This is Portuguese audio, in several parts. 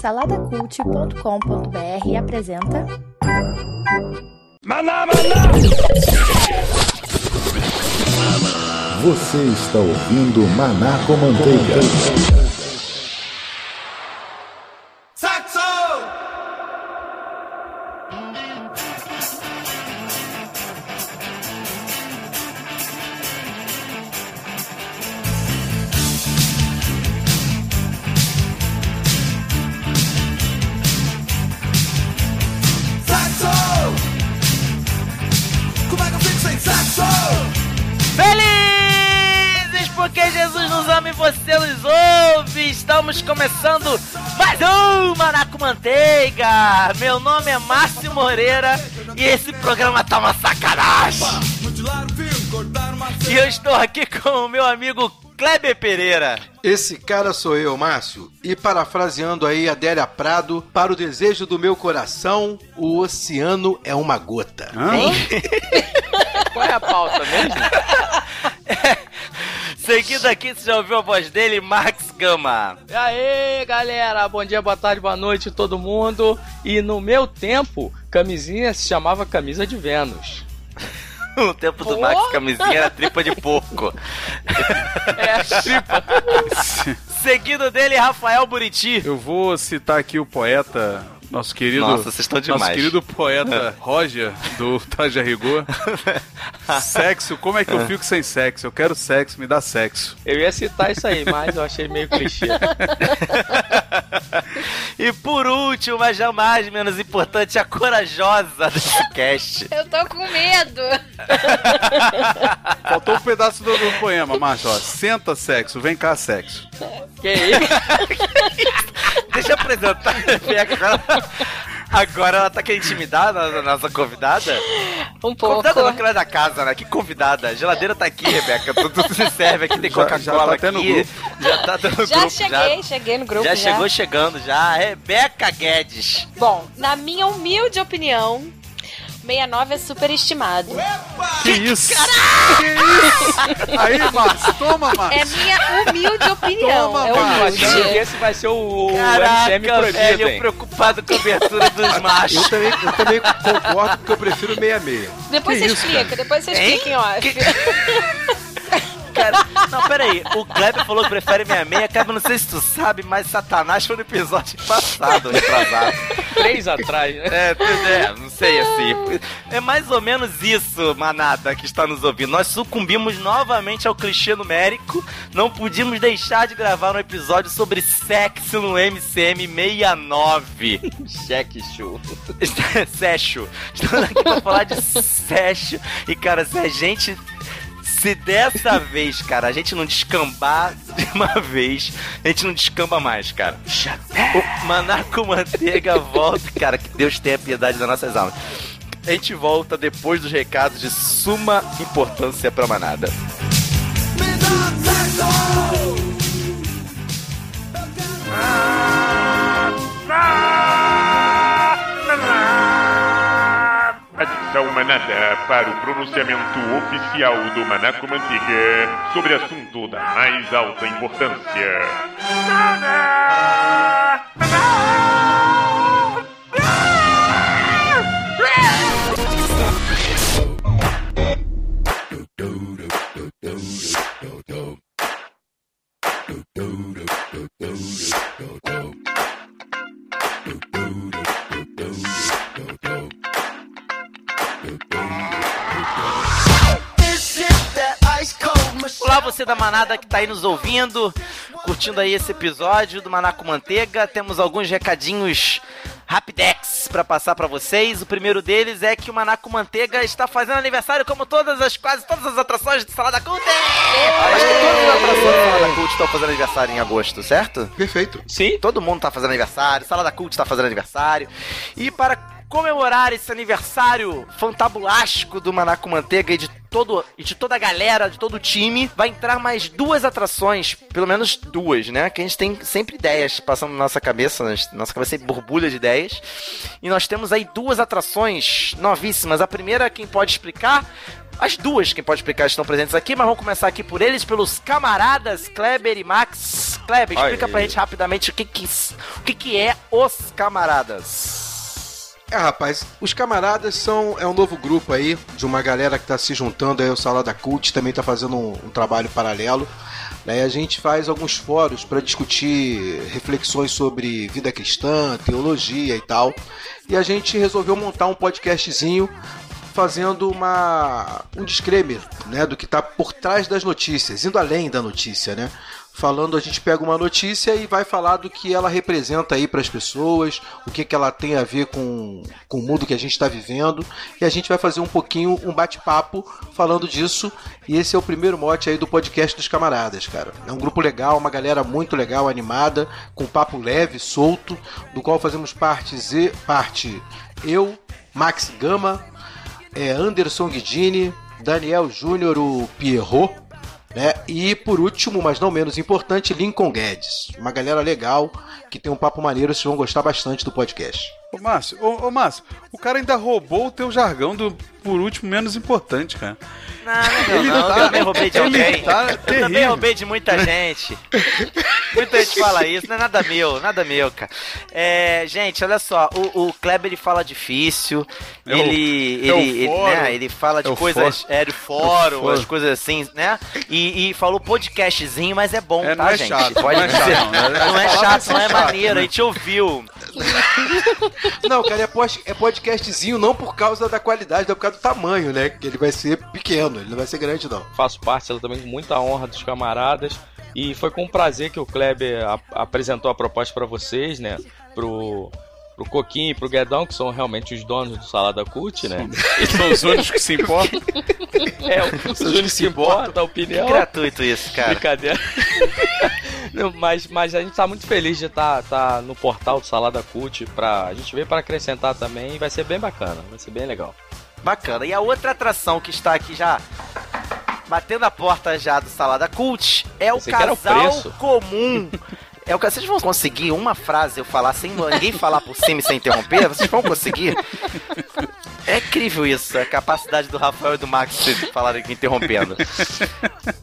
Saladacult.com.br apresenta Maná, maná! Você está ouvindo Maná com Manteiga. Meu nome é Márcio Moreira e esse programa tá uma sacanagem! Mutilar o fio, cortar uma E eu estou aqui com o meu amigo Kleber Pereira. Esse cara sou eu, Márcio. E parafraseando aí Adélia Prado, para o desejo do meu coração, o oceano é uma gota. Qual é a pauta mesmo? Seguindo aqui, você já ouviu a voz dele, Max Gama. E aí, galera, bom dia, boa tarde, boa noite todo mundo. E no meu tempo, camisinha se chamava camisa de Vênus. No tempo do Max, camisinha era tripa de porco. É, tripa. Seguindo dele, Rafael Buriti. Eu vou citar aqui o poeta, nosso querido. Nossa, vocês estão demais. Nosso querido poeta Roger, do Traje a Rigor. sexo, como é que eu fico sem sexo? Eu quero sexo, me dá sexo. Eu ia citar isso aí, mas eu achei meio clichê. E por último, mas jamais menos importante, a corajosa desse cast. Eu tô com medo. Faltou um pedaço do, do poema. Ó, senta sexo, vem cá sexo. Que isso? Deixa eu apresentar. Agora, ela tá querendo intimidar a nossa convidada? Um pouco. Convidada não, que ela é da casa, né? Que convidada. A geladeira tá aqui, Rebeca. Tudo, se serve aqui, tem Já- Coca-Cola já tá até no aqui. grupo. Já tá no Já grupo. cheguei, cheguei no grupo já, já. chegou chegando já. Rebeca Guedes. Bom, na minha humilde opinião, 69 é superestimado. Que isso? Que isso? Aí, Márcio, toma, Márcio. É minha humilde opinião. Toma, é Márcio. Que esse vai ser o, o Caraca, MCM proibido, velho, hein? preocupado com a abertura dos Eu machos. também, eu também concordo porque eu prefiro 66. Depois Que você isso, explica, depois você Hein? explica em off. Cara, não, peraí. O Kleber falou que prefere meia meia. Kleber, não sei se tu sabe, mas Satanás foi no episódio passado, retrasado. Três atrás, né? É, é, não sei assim. É mais ou menos isso, manada, que está nos ouvindo. Nós sucumbimos novamente ao clichê numérico. Não podíamos deixar de gravar um episódio sobre sexo no MCM 69. Cheque show. Sexo. Estamos aqui pra falar de sexo. E, cara, se a gente. Se dessa vez, cara, a gente não descambar de uma vez, a gente não descamba mais, cara. O Maná com Manteiga volta, cara, que Deus tenha piedade das nossas almas. A gente volta depois dos recados de suma importância pra manada. Me dá saxo! Atenção manada para o pronunciamento oficial do Manaco Manteiga sobre assunto da mais alta importância. Olá, você da manada que tá aí nos ouvindo, curtindo aí esse episódio do Maná com Manteiga. Temos alguns recadinhos Rapidex pra passar pra vocês. O primeiro deles é que o Maná com Manteiga está fazendo aniversário como todas as quase todas as atrações de Salada Cult. Acho que todas as atrações de Salada Cult estão fazendo aniversário em agosto, certo? Perfeito. Sim? Todo mundo tá fazendo aniversário, Salada Cult tá fazendo aniversário. E para comemorar esse aniversário fantabulástico do Maná com Manteiga e de todo e de toda a galera, de todo o time, vai entrar mais duas atrações, pelo menos duas, né? Que a gente tem sempre ideias passando na nossa cabeça, na nossa cabeça sempre borbulha de ideias. E nós temos aí duas atrações novíssimas. A primeira, quem pode explicar? As duas, quem pode explicar, estão presentes aqui, mas vamos começar aqui por eles, pelos camaradas Kleber e Max. Kleber, explica Aí. pra gente rapidamente o que que, o que, que é Os Camaradas. É, rapaz, os camaradas são é um novo grupo aí de uma galera que tá se juntando aí ao Salada Cult, também tá fazendo um, um trabalho paralelo. Né? E a gente faz alguns fóruns para discutir reflexões sobre vida cristã, teologia e tal. E a gente resolveu montar um podcastzinho fazendo uma um disclaimer, né, do que tá por trás das notícias, indo além da notícia, né? Falando, a gente pega uma notícia e vai falar do que ela representa aí para as pessoas, o que, que ela tem a ver com, com o mundo que a gente está vivendo, e a gente vai fazer um pouquinho um bate-papo falando disso. E esse é o primeiro mote aí do podcast dos camaradas, cara. É um grupo legal, uma galera muito legal, animada, com papo leve, solto, do qual fazemos parte, Z, parte eu, Max Gama, é, Anderson Guidini, Daniel Júnior, o Pierrot, né? E por último, mas não menos importante, Lincoln Guedes. Uma galera legal que tem um papo maneiro, vocês vão gostar bastante do podcast. Ô, Márcio, ô, ô, Márcio, o cara ainda roubou o teu jargão do por último menos importante, cara. Não, não, Ele não, tá- eu também roubei de alguém. tá eu também roubei de muita gente. muita gente fala isso, não é nada meu, nada meu, cara. É, gente, olha só, o, o Kleber ele fala difícil, É o- ele, é o ele, ele, né, ele fala de É o coisas, fórum. é, de fórum, É as coisas assim, né? E, e falou podcastzinho, mas é bom, É, tá, não é gente? chato, Pode não é dizer. chato, não. Não é chato, não é é chato, maneiro, né? a gente ouviu. Não, cara, é, pod- é podcastzinho não por causa da qualidade, não por causa do tamanho, né? Que ele vai ser pequeno, ele não vai ser grande, não. Faço parte ela também com muita honra dos camaradas. E foi com prazer que o Kleber a- apresentou a proposta para vocês, né? Pro, pro Coquinho e pro Guedão, que são realmente os donos do Salada Cult, né? Eles são os únicos que se importam. É, os únicos que importam, a Que opinião. gratuito isso, cara. Brincadeira. Não, mas, mas a gente tá muito feliz de estar tá, no portal do Salada Cult. Pra, a gente veio para acrescentar também e vai ser bem bacana, vai ser bem legal. Bacana. E a outra atração que está aqui já batendo a porta já do Salada Cult é o o casal preço. comum. É o que vocês vão conseguir uma frase eu falar sem ninguém falar por cima e sem interromper? Vocês vão conseguir? É incrível isso, a capacidade do Rafael e do Max de falarem aqui interrompendo.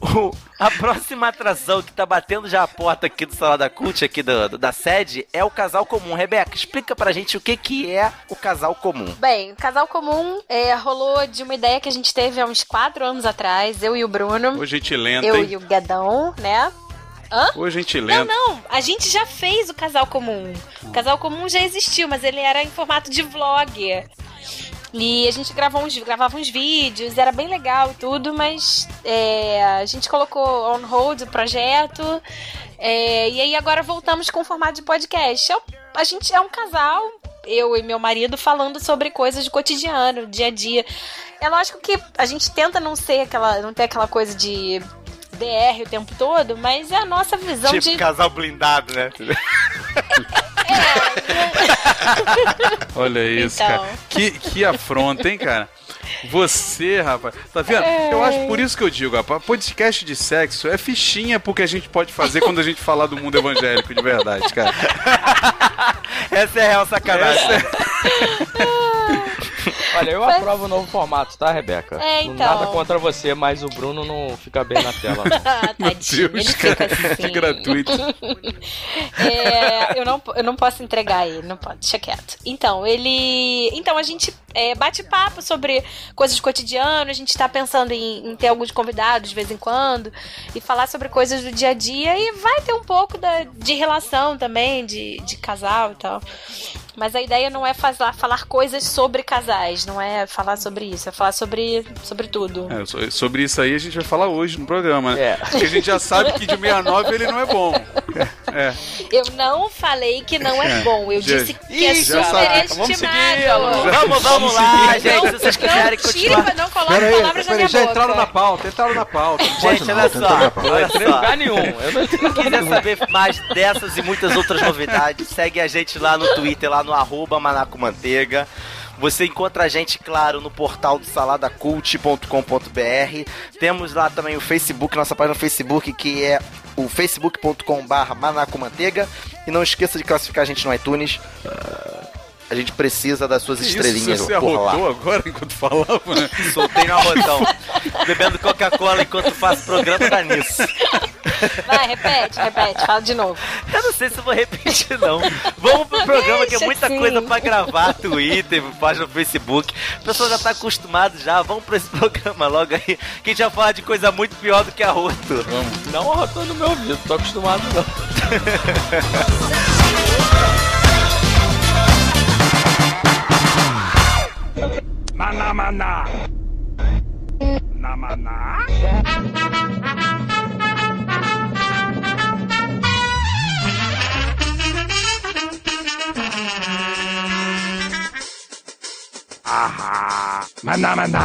O- a próxima atração que tá batendo já a porta aqui do Salada Cult, aqui do- do- da sede, é o casal comum. Rebeca, explica pra gente o que, que é o casal comum. Bem, o Casal Comum é, rolou de uma ideia que a gente teve há uns quatro anos atrás, eu e o Bruno, Ô, gente lenta, eu hein? e o Guedão, né? Ô, gente Não, lenta. não, a gente já fez o Casal Comum. O Casal Comum já existiu, mas ele era em formato de vlog. E a gente gravou uns, gravava uns vídeos, era bem legal e tudo, mas é, a gente colocou on hold o projeto. é, e aí agora voltamos com o formato de podcast. É o- a gente é um casal, eu e meu marido, falando sobre coisas do cotidiano, dia a dia. É lógico que a gente tenta não ser aquela. não ter aquela coisa de DR o tempo todo, mas é a nossa visão Tipo de. casal blindado, né? Olha isso, Então. cara. Que, que afronta, hein, cara? Você, rapaz, tá vendo? Eu acho por isso que eu digo, rapaz, podcast de sexo é fichinha porque a gente pode fazer quando a gente falar do mundo evangélico de verdade, cara. Essa é a real sacanagem. Olha, eu aprovo o novo formato, tá, Rebeca? É, Não- então. Nada contra você, mas o Bruno não fica bem na tela. não. Ah, tadinho, ele fica assim. que gratuito. É, eu, não, eu não posso entregar ele, não pode, deixa quieto. Então, ele. Então, a gente é, bate papo sobre coisas do cotidiano, a gente tá pensando em, em ter alguns convidados de vez em quando e falar sobre coisas do dia a dia e vai ter um pouco da, de relação também, de, de casal e tal. Mas a ideia não é falar, falar coisas sobre casais, não é falar sobre isso, é falar sobre, sobre tudo. É, so- sobre isso aí a gente vai falar hoje no programa, né? É. Porque a gente já sabe que de 69 ele não é bom. É. Eu não falei que não é bom, eu disse que é Ih, já super sabe. Vamos seguir. Vamos, vamos lá, gente. Se vocês quiserem não, continuar. tira, não coloque Pera aí, palavras na minha já boca. entraram na pauta, entraram na pauta. Não Gente, não, olha só, Não só. lugar nenhum. Eu não Se quiser saber mais dessas e muitas outras novidades, segue a gente lá no Twitter, lá no arroba Manaco Manteiga. Você encontra a gente, claro, no portal do saladacult.com.br. Temos lá também o Facebook, nossa página no Facebook, que é o facebook.com.br Manacomanteiga. E não esqueça de classificar a gente no iTunes. A gente precisa das suas Isso, estrelinhas você por lá. arrotou agora enquanto falava, né? Soltei no arrotão. Bebendo Coca-Cola enquanto faço programa, dá nisso. Vai, repete, repete, fala de novo. Eu não sei se eu vou repetir, não. Vamos pro programa que é muita assim. coisa pra gravar. Twitter, página no Facebook. O pessoal já tá acostumado já. Vamos pra esse programa logo aí. Que a gente vai falar de coisa muito pior do que arroto. Vamos. Não arrotou no meu ouvido, tô acostumado não. Maná, maná. Na maná. Ahá. Maná, maná.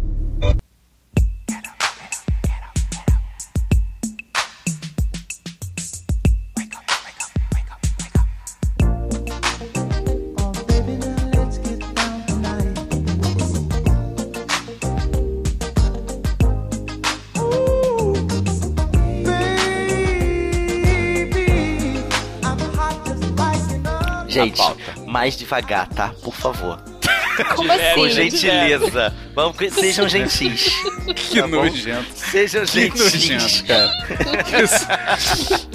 Gente, mais devagar, tá? Por favor. Como assim? Com gentileza. Vamos, que- sejam gentis. Que Tá nojento. Sejam Que gentis. nojento, cara.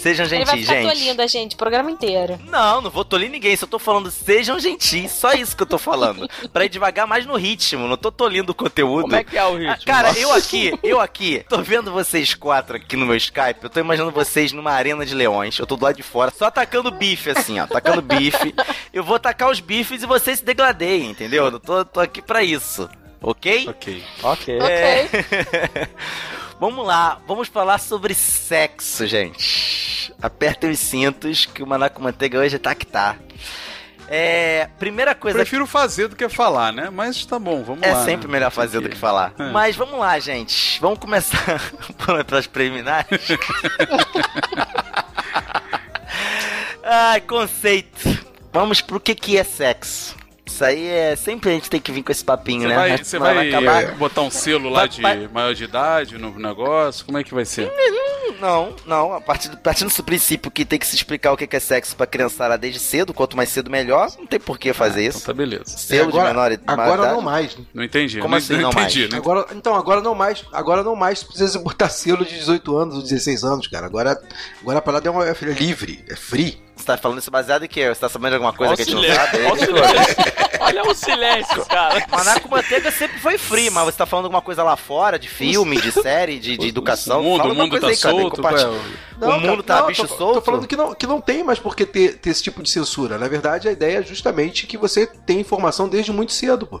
Sejam Ele vai gentis, ficar gente. tolindo a gente o programa inteiro. Não, não vou tolir ninguém, só tô falando sejam gentis, só isso que eu tô falando. Pra ir devagar mais no ritmo, não tô tolindo o conteúdo. Como é que é o Ah, ritmo? Cara, eu aqui, eu aqui, tô vendo vocês quatro aqui no meu Skype, eu tô imaginando vocês numa arena de leões, eu tô do lado de fora, só atacando bife assim, ó, atacando bife. Eu vou atacar os bifes e vocês se degladeiem, entendeu? Eu tô, tô aqui pra isso, ok? Ok. Ok. É. vamos lá, vamos falar sobre sexo, gente. Apertem os cintos que o Manaco Manteiga hoje tá que tá. É, primeira coisa Prefiro fazer do que falar, né? Mas tá bom, vamos é lá. sempre né? melhor fazer do que falar. É. Mas vamos lá, gente. Vamos começar pelas preliminares. Ai, conceito. Vamos pro que que é sexo. Isso aí é. Sempre a gente tem que vir com esse papinho, Você né? vai, você vai vai acabar- eh, botar um selo lá Vai- de vai- maior de idade no negócio? Como é que vai ser? Não, não. A partir, do- partindo do princípio que tem que se explicar o que que é sexo pra criançada desde cedo, quanto mais cedo melhor, não tem por que fazer Então isso. tá beleza. Selo de menor de maior agora idade. não mais. né? Não entendi. Como não, assim não entendi. mais? Não Agora, então, agora não mais. Agora não mais precisa botar selo de 18 anos ou 16 anos, cara. Agora, agora a parada é, uma, é livre, é free. Você tá falando isso baseado em quê? Você tá sabendo de alguma coisa que a gente não silêncio, sabe? olha o silêncio. Olha o silêncio, cara. Manaco Manteiga sempre foi free, mas você tá falando alguma coisa lá fora, de filme, de série, de, de educação. O mundo, Fala o alguma mundo coisa tá aí, cara, solto. qual é o- O mundo tá bicho tô, solto? Tô falando que não, que não tem mais por que ter, ter esse tipo de censura. Na verdade, a ideia é justamente que você tem informação desde muito cedo, pô.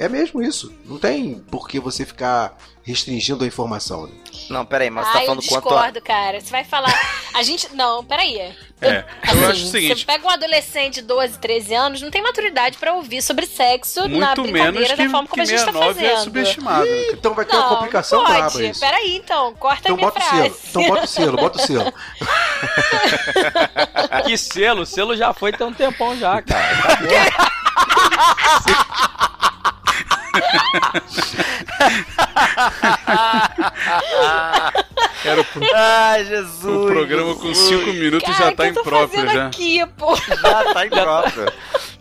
É mesmo isso. Não tem por que você ficar restringindo a informação. né? Não, peraí, mas você Ah, tá eu falando quanto a... discordo, cara. Você vai falar. A gente. Não, peraí. É, eu acho o seguinte- Você pega um adolescente de 12, 13 anos, não tem maturidade pra ouvir sobre sexo na Muito brincadeira menos que, da forma como a gente tá 69 é fazendo. subestimado. né? Então vai ter uma Não, complicação pode. braba isso. Peraí, então, corta Então a minha bota o frase. selo. Então bota o selo, bota o selo. Que selo? O selo já foi tem um tempão já, cara. Era pro, Ai, Jesus. o programa com Jesus. 5 minutos Cara, já tá impróprio já. aqui, pô? Já tá impróprio.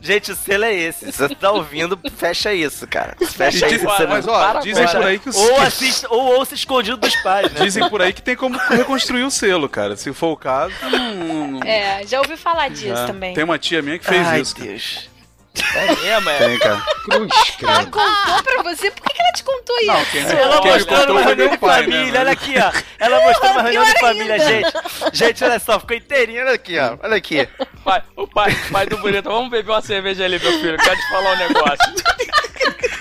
Gente, o selo é esse. Se você tá ouvindo, fecha isso, cara. Fecha isso. diz- você mas ó, para dizem agora. por aí que o Ou assista, ou ouça escondido dos pais, né? Dizem por aí que tem como reconstruir o selo, cara. Se for o caso, não- É, já ouvi falar disso já. também. Tem uma tia minha que fez Ai, isso. Deus. É mesmo, é. Tem, cara. Cruz, Ela contou pra você? Por que, que ela te contou isso? Não, quem, Ela quem mostrando contou uma reunião de pai, família, né? olha aqui, ó. Ela mostrou uma reunião de família, ainda. gente. Gente, olha só, ficou inteirinho, olha aqui, ó. Olha aqui. Pai, o pai, pai do bonito, vamos beber uma cerveja ali, meu filho. Quero te falar um negócio.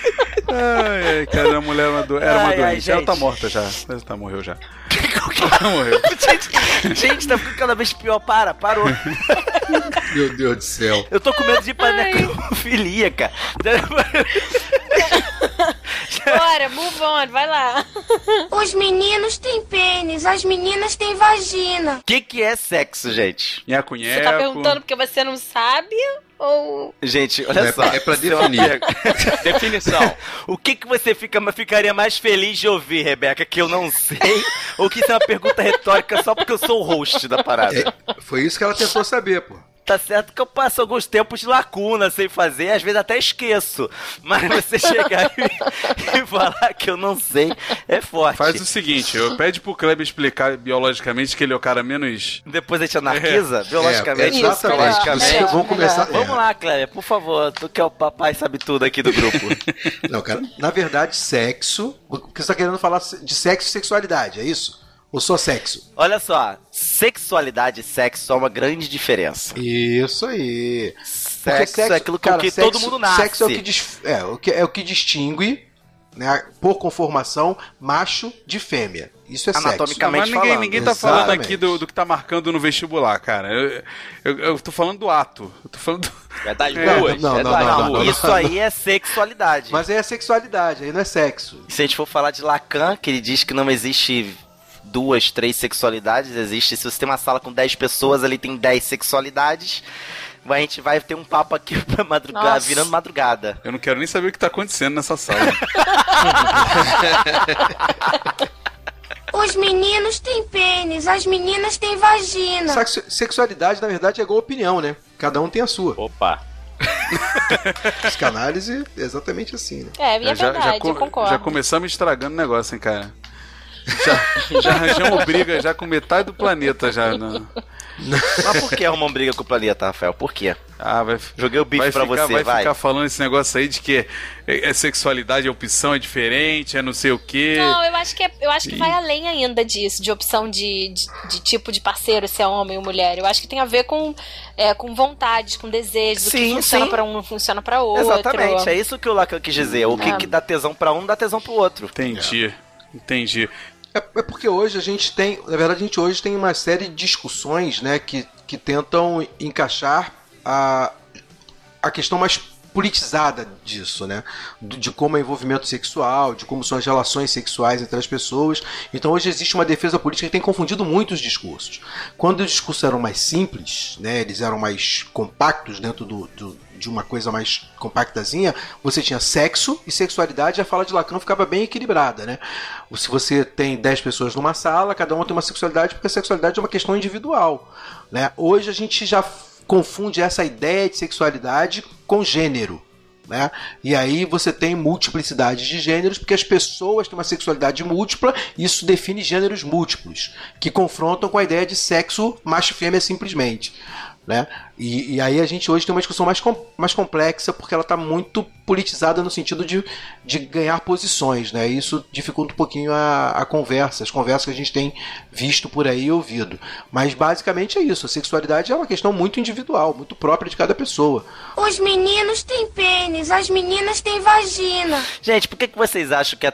Ai, ai, cara, a mulher era uma, do... era uma Ai, ai, doente. Ela tá morta já. Ela tá, morreu já. Ela morreu. Gente, gente, tá ficando cada vez pior. Para, parou. Meu Deus do céu. Eu tô com medo de ir pra necrofilia, cara. Bora, move on, vai lá. Os meninos têm pênis, as meninas têm vagina. O que, que é sexo, gente? Nheco, Você tá perguntando porque você não sabe? Ou. Gente, olha É só. pra- é pra isso uma definir. Definição. O que, que você fica, ficaria mais feliz de ouvir, Rebeca? Que eu não sei? Ou que isso é uma pergunta retórica só porque eu sou o host da parada? É, foi isso que ela tentou saber, pô. Tá certo que eu passo alguns tempos de lacuna sem fazer, às vezes até esqueço. Mas você chegar e, e falar que eu não sei é forte. Faz o seguinte, eu pede pro Kleber explicar biologicamente que ele é o cara menos. Depois a gente anarquiza, biologicamente, É, exatamente. biologicamente. Isso, vamos começar- é. Vamos lá, Cléber, por favor, tu que é o papai sabe tudo aqui do grupo. Não, cara, na verdade, sexo. O que você tá querendo falar de sexo e sexualidade, é isso? Ou só sexo? Olha só, sexualidade e sexo há uma grande diferença. Isso aí. Sexo, é aquilo com que todo mundo nasce. Sexo é o que, dis- é, o que, é o que distingue, né, por conformação, macho de fêmea. Isso é sexo. Anatomicamente Mas ninguém, falando. ninguém tá falando Exatamente. aqui do, do que tá marcando no vestibular, cara. Eu, eu, eu tô falando do ato. Eu tô falando do... É das É, duas. não, é não, das não, duas. Isso aí é sexualidade. Mas aí é sexualidade, aí não é sexo. Se a gente for falar de Lacan, que ele diz que não existe duas, três sexualidades, existe. Se você tem uma sala com 10 pessoas, ali tem 10 sexualidades. A gente vai ter um papo aqui pra madrugada, Nossa. virando madrugada. Eu não quero nem saber o que tá acontecendo nessa sala. Os meninos têm pênis, as meninas têm vagina. Sexu- Sexualidade, na verdade, é igual opinião, né? Cada um tem a sua. Opa. Psicanálise é exatamente assim, né? É, e é já, verdade, já, eu concordo. já começamos estragando o negócio, hein, cara. Já, já arranjamos briga já com metade do planeta já. Não. Mas por que arrumam briga com o planeta, Rafael? Por quê? Ah, vai, Joguei o bife vai pra ficar, você, vai, vai. ficar falando esse negócio aí de que é, é sexualidade, é opção, é diferente, é não sei o quê. Não, eu acho que, é- eu acho que Ih. vai além ainda disso, de opção de, de, de tipo de parceiro, se é homem ou mulher. Eu acho que tem a ver com, é, com vontades, com desejos. o Sim, que funciona sim. pra um não funciona pra outro. Exatamente, é isso que o Lacan quis dizer. O que, É. que dá tesão pra um, dá tesão pro outro. Entendi, entendi. É, é porque hoje a gente tem, na verdade, a gente hoje tem uma série de discussões, né, que, que tentam encaixar a, a questão mais politizada disso, né, de como é envolvimento sexual, de como são as relações sexuais entre as pessoas. Então hoje existe uma defesa política que tem confundido muito os discursos. Quando os discursos eram mais simples, né, eles eram mais compactos dentro do, do- de uma coisa mais compactazinha, você tinha sexo e sexualidade, a fala de Lacan ficava bem equilibrada, né? Se você tem 10 pessoas numa sala, cada uma tem uma sexualidade, porque a sexualidade é uma questão individual, né? Hoje a gente já confunde essa ideia de sexualidade com gênero. Né? E aí você tem multiplicidade de gêneros, porque as pessoas têm uma sexualidade múltipla, e isso define gêneros múltiplos, que confrontam com a ideia de sexo macho e fêmea simplesmente. Né? E, e aí a gente hoje tem uma discussão mais, com- mais complexa, porque ela está muito politizada no sentido de, de ganhar posições. Né? E isso dificulta um pouquinho a, a conversa, as conversas que a gente tem visto por aí e ouvido. Mas basicamente é isso. A sexualidade é uma questão muito individual, muito própria de cada pessoa. Os meninos têm pênis, as meninas têm vagina. Gente, por que, que vocês acham que é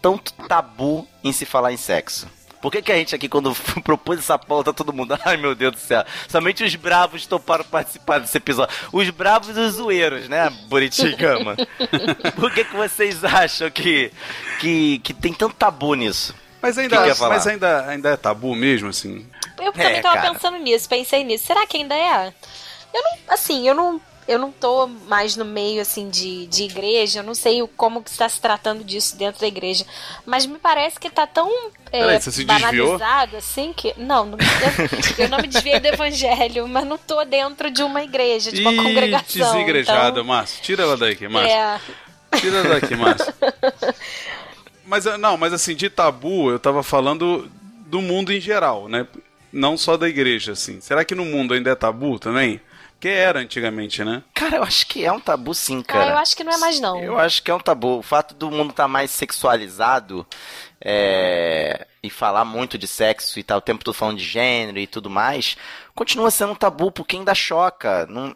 tanto tabu em se falar em sexo? Por que, que a gente aqui, quando propôs essa pauta, todo mundo, ai meu Deus do céu, somente os bravos toparam participar desse episódio. Os bravos e os zoeiros, né, Buritigama? Por que, que vocês acham que, que, que tem tanto tabu nisso? Mas Que ainda, que falar? mas ainda, ainda é tabu mesmo, assim. Eu também É, tava cara. pensando nisso, pensei nisso. Será que ainda é? Eu não, assim, eu não, eu não tô mais no meio, assim, de, de igreja, eu não sei o- como que está se tratando disso dentro da igreja, mas me parece que tá tão é, Peraí, você se desviou? banalizado, assim, que... Não, não eu, eu não me desviei do evangelho, mas não tô dentro de uma igreja, de uma Ih, congregação. desigrejada, então, Márcio. Tira ela daqui, Márcio. é, Tira ela daqui, Márcio. Mas, não, mas assim, de tabu, eu tava falando do mundo em geral, né? Não só da igreja, assim. Será que no mundo ainda é tabu também? Porque era antigamente, né? Cara, eu acho que é um tabu sim, ah, cara. eu acho que não é mais não. Eu acho que é um tabu. O fato do mundo estar mais sexualizado é, e falar muito de sexo e tal, o tempo todo falando de gênero e tudo mais, continua sendo um tabu porque ainda choca. Não-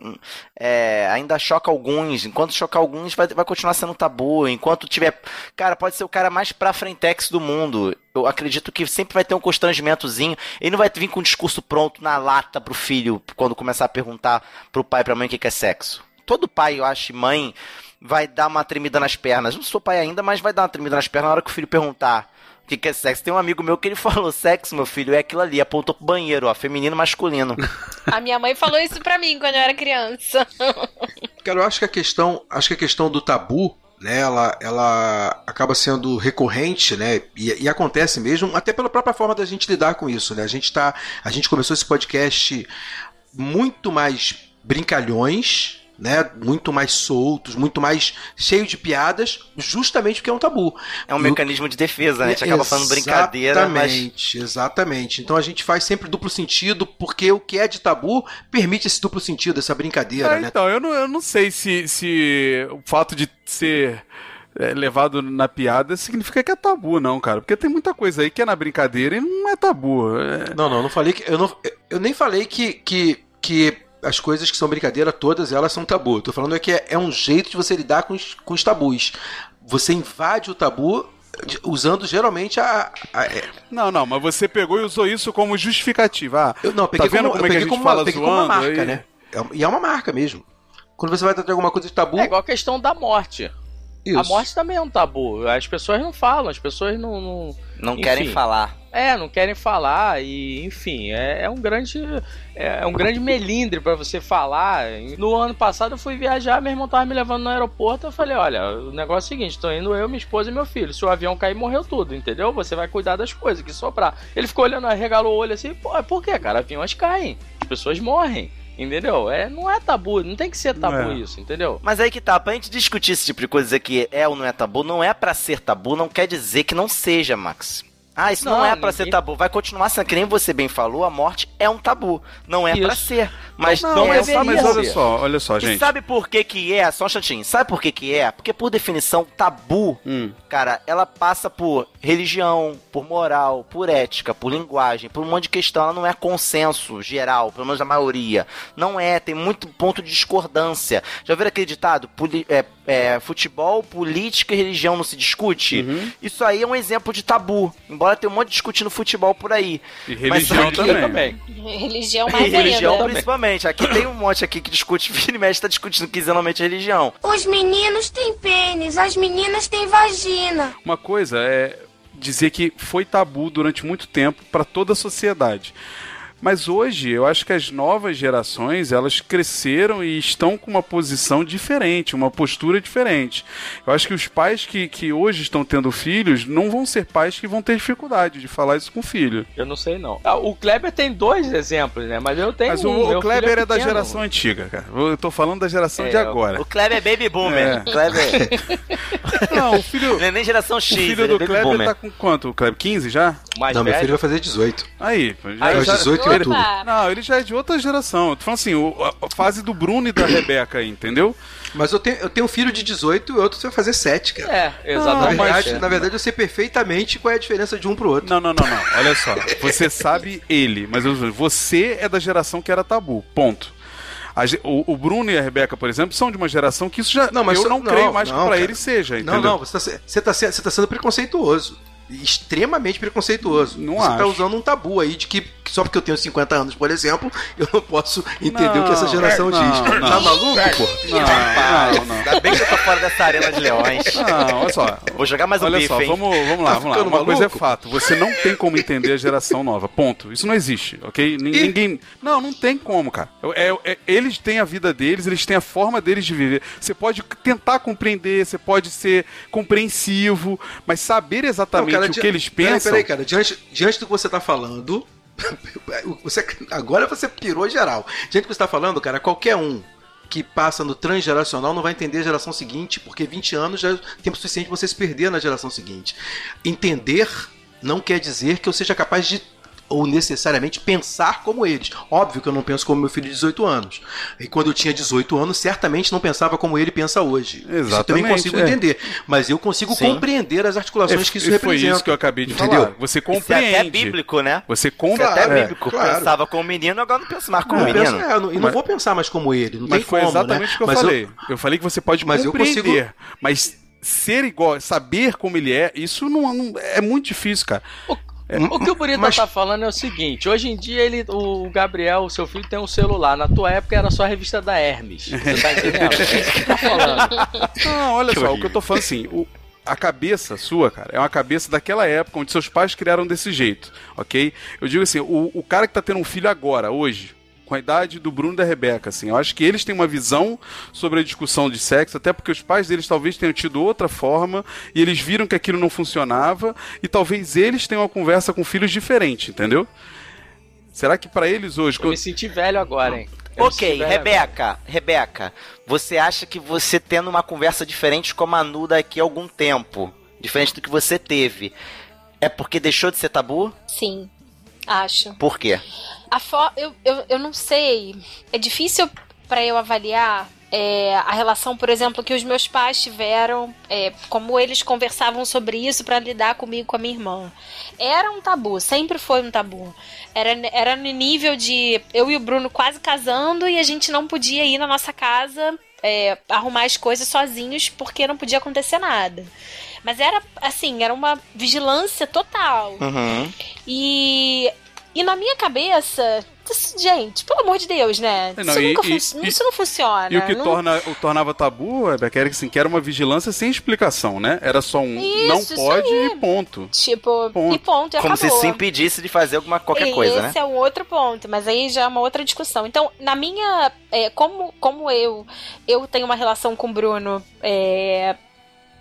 é, ainda choca alguns. Enquanto chocar alguns, vai, vai continuar sendo um tabu. Enquanto tiver. Cara, pode ser o cara mais pra frentex do mundo. Eu acredito que sempre vai ter um constrangimentozinho. Ele não vai vir com um discurso pronto na lata pro filho quando começar a perguntar pro pai e pra mãe o que é sexo. Todo pai, eu acho, mãe vai dar uma tremida nas pernas. Não sou pai ainda, mas vai dar uma tremida nas pernas na hora que o filho perguntar que, que é sexo. Tem um amigo meu que ele falou: sexo, meu filho, é aquilo ali. Apontou pro banheiro, ó, feminino masculino. A minha mãe falou isso pra mim quando eu era criança. Cara, eu acho que a questão, acho que a questão do tabu, né, ela, ela acaba sendo recorrente, né, e, e acontece mesmo, até pela própria forma da gente lidar com isso, né. A gente tá, a gente começou esse podcast muito mais brincalhões, né, muito mais soltos, muito mais cheio de piadas, justamente porque é um tabu. É um mecanismo de defesa, né? A gente acaba falando brincadeira, mas Exatamente, exatamente. Então a gente faz sempre duplo sentido, porque o que é de tabu permite esse duplo sentido, essa brincadeira, É, né? então, eu não, eu não sei se, se o fato de ser é, levado na piada significa que é tabu, não, cara. Porque tem muita coisa aí que é na brincadeira e não é tabu. É- Não, não, eu não falei que. Eu, não, eu nem falei que, que, que as coisas que são brincadeira, todas elas são tabu. Eu tô falando é que é, é um jeito de você lidar com os, com os tabus. Você invade o tabu usando geralmente a. a- é, Não, não, mas você pegou e usou isso como justificativa. Ah, eu não, eu peguei tá vendo como, como, é que a gente como uma, fala peguei como uma zoando? marca, aí? né? É- e é uma marca mesmo. Quando você vai tratar alguma coisa de tabu. É igual a questão da morte. Isso. A morte também é um tabu. As pessoas não falam, as pessoas não. Não, não Enfim. querem falar. é, não querem falar e, enfim, é, é um grande. É, é um grande melindre pra você falar. No ano passado eu fui viajar, meu irmão tava me levando no aeroporto. Eu falei: olha, o negócio é o seguinte: tô indo eu, minha esposa e meu filho. Se o avião cair, morreu tudo, entendeu? Você vai cuidar das coisas que sobrar. Ele ficou olhando, regalou o olho assim: pô, por que, cara? Aviões caem, as pessoas morrem. Entendeu? É, não é tabu, não tem que ser tabu É. isso, entendeu? Mas aí que tá, pra gente discutir esse tipo de coisa, dizer que é ou não é tabu, não é pra ser tabu, não quer dizer que não seja, Max. Ah, isso não, Não, é pra ninguém- ser tabu. Vai continuar sendo, que nem você bem falou, a morte é um tabu. Não é pra Isso. ser. Mas Não, não, mas, é mas deveria olha só, olha só, E gente. sabe por que que é? Só um chatinho. Sabe por que que é? Porque, por definição, tabu, Hum. cara, ela passa por religião, por moral, por ética, por linguagem, por um monte de questão. Ela não é consenso geral, pelo menos da maioria. Não é, tem muito ponto de discordância. Já viram aquele ditado? Poli- é, é, futebol, política e religião não se discute? Uhum. Isso aí é um exemplo de tabu. Embora tenha um monte discutindo futebol por aí. E Mas religião aqui também. também. Religião E mais religião ainda. principalmente. Aqui tem um monte aqui que discute, vira e mexe, tá discutindo quinzenalmente religião. Os meninos têm pênis, as meninas têm vagina. Uma coisa é dizer que foi tabu durante muito tempo para toda a sociedade. Mas hoje eu acho que as novas gerações elas cresceram e estão com uma posição diferente, uma postura diferente. Eu acho que os pais que, que hoje estão tendo filhos não vão ser pais que vão ter dificuldade de falar isso com o filho. Eu não sei não. Ah, o Kleber tem dois exemplos, né? Mas eu tenho Mas o, um. o meu Kleber filho é da geração antiga, cara. Eu tô falando da geração de É, agora. O Kleber é baby boomer. É. Kleber Não, o filho, não é nem geração o X, filho ele é do baby Kleber boomer. tá com quanto? O Kleber 15 já? Mais Não, meu velho. filho vai fazer 18. Aí, já, Aí, Aos já- 18 outubro. Opa! Não, ele já é de outra geração. Eu tô falando assim, o- a a fase do Bruno e da Rebeca aí, entendeu? Mas eu tenho, eu tenho um filho de 18 e outro vai fazer 7, cara. É, Na exatamente. verdade, na verdade, eu sei perfeitamente qual é a diferença de um pro outro. Não, não, não, não. Olha só. Você sabe ele, mas eu- você é da geração que era tabu. Ponto. A o, o Bruno e a Rebeca, por exemplo, são de uma geração que isso já. Não, mas eu não, não, creio mais não, que pra cara. ele seja, entendeu? Não, não, você tá, você, tá, você tá sendo preconceituoso. Extremamente preconceituoso. Não você tá acho. usando um tabu aí de que, só porque eu tenho 50 anos, por exemplo, eu não posso entender Não, o que essa geração não, diz. não. Tá maluco, pô? Não, não, não. Ainda bem que eu tô fora dessa arena de leões. Não, olha só. Vou jogar mais um Olha bife, só, hein? vamos, vamos lá, Tá vamos lá. Uma coisa é maluco? fato. Você não tem como entender a geração nova. Ponto. Isso não existe, ok? Ninguém. Não, não tem como, cara. É- é- eles têm a vida deles, eles têm a forma deles de viver. Você pode tentar compreender, você pode ser compreensivo, mas saber exatamente cara, o que eles peraí, pensam. Peraí, cara, diante, diante do que você tá falando. Você, agora você pirou geral. Diante do que você tá falando, cara, qualquer um que passa no transgeracional não vai entender a geração seguinte, porque 20 anos já é tempo suficiente pra você se perder na geração seguinte. Entender não quer dizer que eu seja capaz de ou necessariamente pensar como eles. Óbvio que eu não penso como meu filho de 18 anos. E quando eu tinha 18 anos, certamente não pensava como ele pensa hoje. Isso eu também Exatamente, consigo é. entender. Mas eu consigo Sim. compreender as articulações que isso e foi representa. isso que eu acabei de Entendeu? falar. Você Isso é compreende. até bíblico, né? Você é até compreende. bíblico. claro. Pensava como menino, agora não penso mais como Não, menino. penso, é, eu não, e não vou pensar mais como ele. Não Mas tem foi como, exatamente né? o que eu Mas falei. Eu... falei que você pode Mas eu compreender, consigo- mas ser igual, saber como ele é, isso não, não- é muito difícil, cara. O que o Burita Mas- tá falando é o seguinte: hoje em dia ele, o Gabriel, o seu filho, tem um celular. Na tua época era só a revista da Hermes. Você tá entendendo? É isso que tá falando. Não, olha Que só, o horrível. que eu tô falando assim, o- a cabeça sua, cara, é uma cabeça daquela época onde seus pais criaram desse jeito, ok? Eu digo assim, o, o cara que tá tendo um filho agora, hoje, com a idade do Bruno e da Rebeca, assim, eu acho que eles têm uma visão sobre a discussão de sexo, até porque os pais deles talvez tenham tido outra forma e eles viram que aquilo não funcionava e talvez eles tenham uma conversa com filhos diferente, entendeu? Será que pra eles hoje, Eu me senti velho agora, hein? Eu Ok, Rebeca, Rebeca, você acha que você tendo uma conversa diferente com a Manu daqui a algum tempo, diferente do que você teve, é porque deixou de ser tabu? Sim, acho. Por quê? A fo- eu, eu, eu não sei. É difícil pra eu avaliar é, a relação, por exemplo, que os meus pais tiveram, é, como eles conversavam sobre isso pra lidar comigo e com a minha irmã. Era um tabu, sempre foi um tabu. Era, era no nível de eu e o Bruno quase casando e a gente não podia ir na nossa casa é, arrumar as coisas sozinhos porque não podia acontecer nada. Mas era assim, era uma vigilância total. Uhum. E, e na minha cabeça, gente, pelo amor de Deus, né? Não, isso, e- nunca e- fun- e- isso não funciona. E o que não- torna, o tornava tabu, Rebeca, era que, assim, que era uma vigilância sem explicação, né? Era só um Isso, não pode e ponto. Tipo, Ponto. e ponto, e Como acabou. se se impedisse de fazer alguma qualquer E coisa, né? Esse é um outro ponto, mas aí já é uma outra discussão. Então, na minha. é, como, como eu eu tenho uma relação com o Bruno é,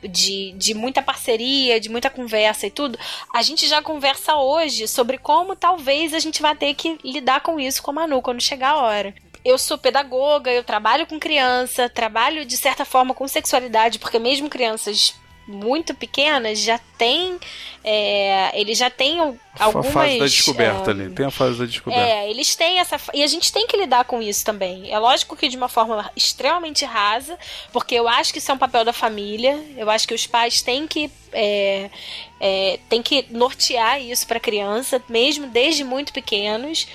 de, de muita parceria, de muita conversa e tudo, a gente já conversa hoje sobre como talvez a gente vai ter que lidar com isso com a Manu quando chegar a hora. Eu sou pedagoga, eu trabalho com criança, trabalho de certa forma com sexualidade, porque mesmo crianças muito pequenas já têm. É, eles já têm algumas. a fase da descoberta é, ali. Tem a fase da descoberta. é, eles têm essa. E a gente tem que lidar com isso também. É lógico que de uma forma extremamente rasa, porque eu acho que isso é um papel da família. Eu acho que os pais têm que. É, é, têm que nortear isso para criança, mesmo desde muito pequenos.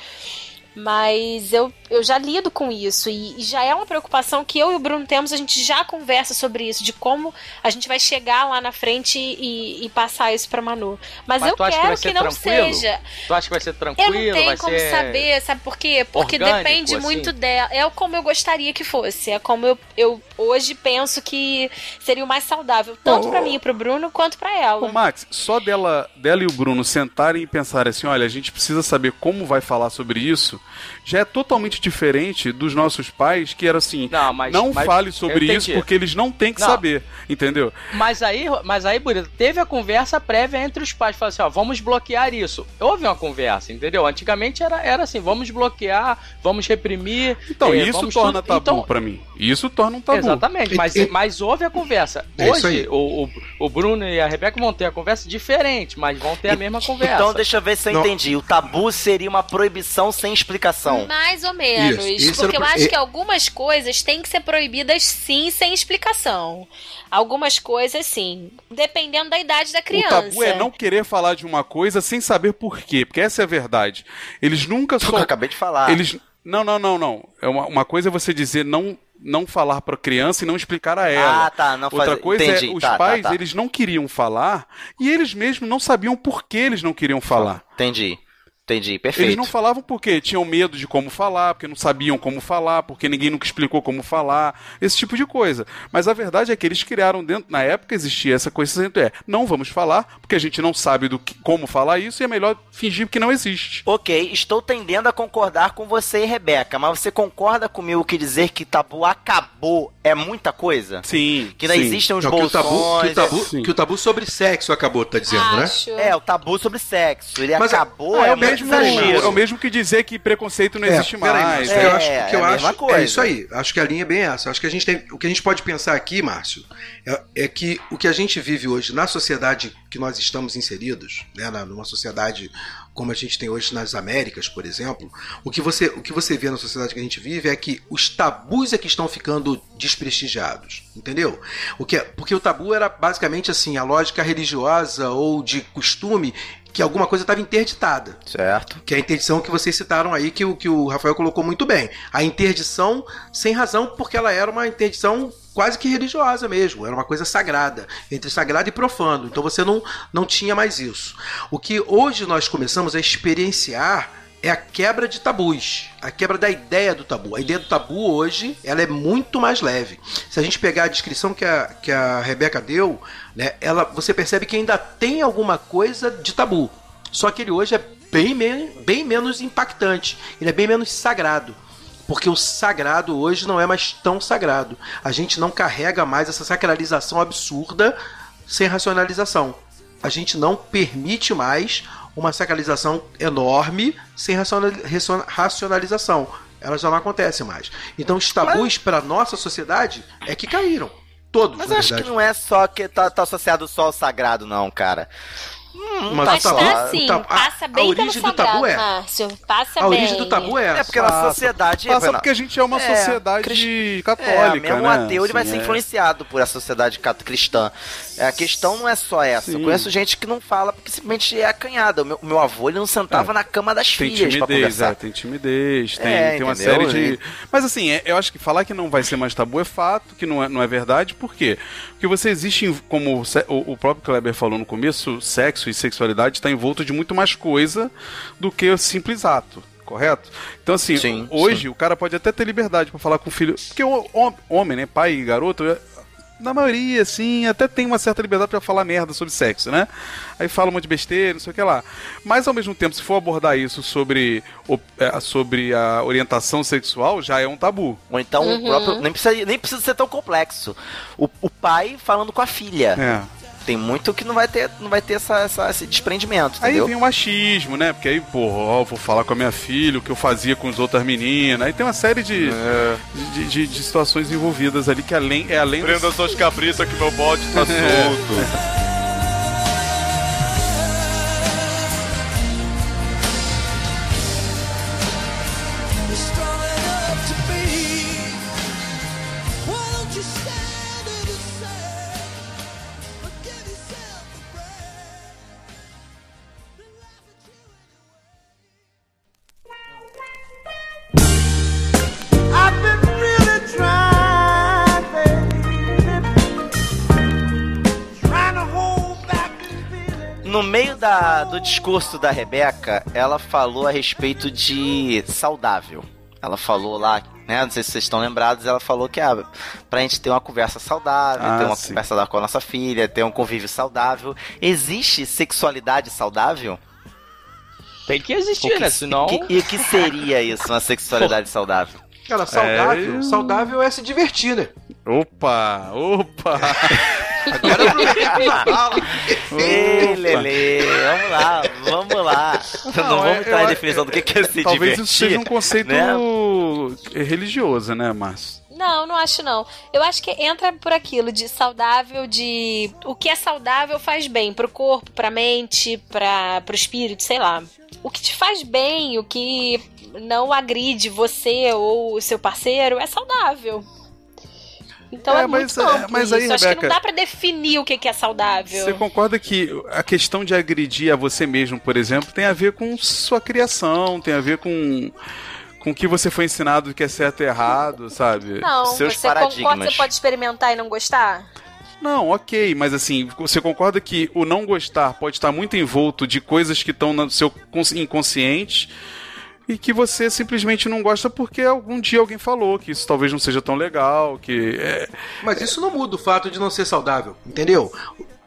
Mas eu, eu já lido com isso e, e já é uma preocupação que eu e o Bruno temos. A gente já conversa sobre isso, de como a gente vai chegar lá na frente e, e passar isso pra Manu. Mas, Mas eu que quero que, ser não tranquilo? seja. Tu acha que vai ser Eu tranquilo? não tenho vai como saber, sabe por quê? Porque orgânico, depende assim? muito dela. É como eu gostaria que fosse. É como eu, eu hoje penso que seria o mais saudável, tanto pra mim e pro Bruno, quanto pra Ô, ela. Max, só dela, dela e o Bruno sentarem e pensarem assim, olha, a gente precisa saber como vai falar sobre isso, já é totalmente diferente dos nossos pais, que era assim, Não, mas- não mas fale sobre isso porque eles não têm que Não. saber, entendeu? Mas aí, mas aí, Burita, teve a conversa prévia entre os pais. Falaram assim, ó, vamos bloquear isso. Houve uma conversa, entendeu? Antigamente era, era assim, vamos bloquear, vamos reprimir. Então, é, isso torna tudo. tabu Então, pra mim. Isso torna um tabu. Exatamente, mas, mas houve a conversa. É isso aí. Hoje, o, o, o Bruno e a Rebeca vão ter a conversa diferente, mas vão ter a mesma conversa. Então deixa eu ver se eu Não. entendi. O tabu seria uma proibição sem explicação. Mais ou menos. Isso, isso porque era eu pro- acho e- que algumas coisas têm que ser proibidas sim, sem explicação. Algumas coisas sim. Dependendo da idade da O criança. tabu é não querer falar de uma coisa sem saber por quê, porque essa é a verdade. Eles nunca O que eu só acabei de falar. Eles. Não, não, não, não. É uma, uma coisa é você dizer não, não falar pra criança e não explicar a ela. Ah, tá, não Outra fazer- coisa entendi, é os tá, tá, pais, tá. eles não queriam falar e eles mesmos não sabiam por que eles não queriam falar. Entendi. Entendi, perfeito. Eles não falavam porque tinham medo de como falar, porque não sabiam como falar, porque ninguém nunca explicou como falar, esse tipo de coisa. Mas a verdade é que eles criaram dentro, na época existia essa coisa dentro, é, não vamos falar, porque a gente não sabe do que, como falar isso e é melhor fingir que não existe. Ok, estou tendendo a concordar com você Rebeca, mas você concorda comigo que dizer que tabu acabou é muita coisa? Sim. Que não sim. existem os Não, que, o bolsões. tabu, que, o tabu, Sim. que o tabu sobre sexo acabou, tá dizendo, né? Acho. É, o tabu sobre sexo. Ele Mas é- acabou, Ah, é, é, o mesmo, exagero. é o mesmo que dizer que preconceito não existe peraí, mais. Márcio, né? eu É, acho, o que é eu acho coisa. é isso aí. Acho que a linha é bem essa. Acho que a gente tem, o que a gente pode pensar aqui, Márcio, é, é que o que a gente vive hoje na sociedade que nós estamos inseridos, né, numa sociedade como a gente tem hoje nas Américas, por exemplo, o que você, o que você vê na sociedade que a gente vive é que os tabus é que estão ficando desprestigiados, entendeu? O que é- porque o tabu era basicamente assim, a lógica religiosa ou de costume que alguma coisa estava interditada. Certo. Que é a interdição que vocês citaram aí, que o, que o Rafael colocou muito bem. A interdição sem razão, porque ela era uma interdição quase que religiosa mesmo, era uma coisa sagrada, entre sagrado e profano. Então você não, não tinha mais isso. O que hoje nós começamos a experienciar é a quebra de tabus, a quebra da ideia do tabu. A ideia do tabu hoje ela é muito mais leve. Se a gente pegar a descrição que a, que a Rebeca deu, né, ela, você percebe que ainda tem alguma coisa de tabu. Só que ele hoje é bem, bem menos impactante, ele é bem menos sagrado. Porque o sagrado hoje não é mais tão sagrado. A gente não carrega mais essa sacralização absurda sem racionalização. A gente não permite mais uma sacralização enorme sem racionalização. Ela já não acontece mais. Então os tabus para nossa sociedade é que caíram. Todos, Mas acho que não é só que tá, tá associado só ao sagrado, não, cara. Hum, mas tá lá, sim, tabu, passa bem a origem do tabu é. Márcio, passa a bem. origem do tabu é. É porque passa, na sociedade. Passa porque a gente é uma é, sociedade católica. É, mesmo né? um ateu ele vai ser é. influenciado por essa sociedade cristã. A questão não é só essa. Sim. Eu conheço gente que não fala porque simplesmente é acanhada. O meu, o meu avô ele não sentava é. na cama das tem filhas pra conversar. É, tem timidez, tem, tem uma série de. Mas assim, eu acho que falar que não vai ser mais tabu é fato, que não é, não é verdade. Por quê? Porque você existe, como o próprio Kleber falou no começo, sexo e sexualidade está envolto de muito mais coisa do que o simples ato. Correto? Então, assim, sim, hoje sim. o cara pode até ter liberdade para falar com o filho. Porque o homem, né? Pai e garoto, na maioria, assim, até tem uma certa liberdade para falar merda sobre sexo, né? Aí fala um monte de besteira, não sei o que lá. Mas ao mesmo tempo, se for abordar isso sobre, o, é, sobre a orientação sexual, já é um tabu. Ou então uhum. o próprio. Nem precisa, nem precisa ser tão complexo. O, o pai falando com a filha. É tem muito que não vai ter, não vai ter essa, essa esse desprendimento, entendeu? Aí vem o machismo, né? Porque aí, porra, ó, vou falar com a minha filha o que eu fazia com as outras meninas. Aí tem uma série de, é. de, de, de, situações envolvidas ali que além, é além... Prenda dos... suas cabritas que meu bode tá solto. Da, do discurso da Rebeca, ela falou a respeito de saudável. Ela falou lá, né? Não sei se vocês estão lembrados, ela falou que ah, pra gente ter uma conversa saudável, Ah, ter uma sim. conversa com a nossa filha, ter um convívio saudável. Existe sexualidade saudável? Tem que existir, O né? que- Senão. que- e o que seria isso, uma sexualidade saudável? Cara, saudável, É. saudável é se divertir, né? Opa, opa! Agora. Ei, Lele, vamos lá, vamos lá. Não, vamos é- entrar em eu- definição do que que é se Talvez divertir. isso seja um conceito né? religioso, né, Márcio? Não, não acho não. Eu acho que entra por aquilo de saudável, de o que é saudável faz bem pro corpo, pra mente, para pro espírito, sei lá. O que te faz bem, o que não agride você ou o seu parceiro é saudável. Então É, é, mas, muito é, mas isso. aí, Acho que Rebeca, não dá pra definir o que que é saudável. Você concorda que a questão de agredir a você mesmo, por exemplo, tem a ver com sua criação, tem a ver com com o que você foi ensinado que é certo e errado, sabe? Não, Seus você concorda paradigmas. você pode experimentar e não gostar? Não, ok, mas assim, você concorda que o não gostar pode estar muito envolto de coisas que estão no seu cons- inconsciente e que você simplesmente não gosta porque algum dia alguém falou que isso talvez não seja tão legal, que é, Mas isso não muda o fato de não ser saudável, entendeu?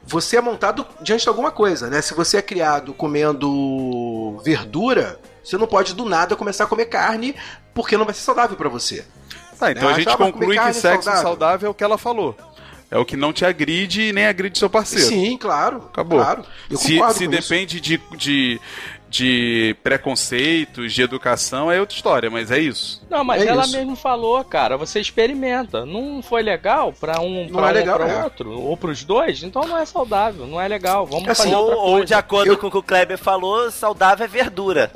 Você é montado diante de alguma coisa, né? Se você é criado comendo verdura, você não pode do nada começar a comer carne porque não vai ser saudável pra você. Tá, então Né? a gente conclui que sexo saudável. saudável. é o que ela falou. É o que não te agride e nem agride seu parceiro. Sim, claro. Acabou. Claro. Se se depende de, de, de preconceitos, de educação, é outra história, mas é isso. Não, mas É ela isso. mesmo falou, cara, você experimenta. Não foi legal pra um, Não pra é um legal, pra é. outro, ou pros dois, então não é saudável, não é legal. Vamos Assim, fazer Ou, outra ou coisa. de acordo com o que o Kleber falou, saudável é verdura.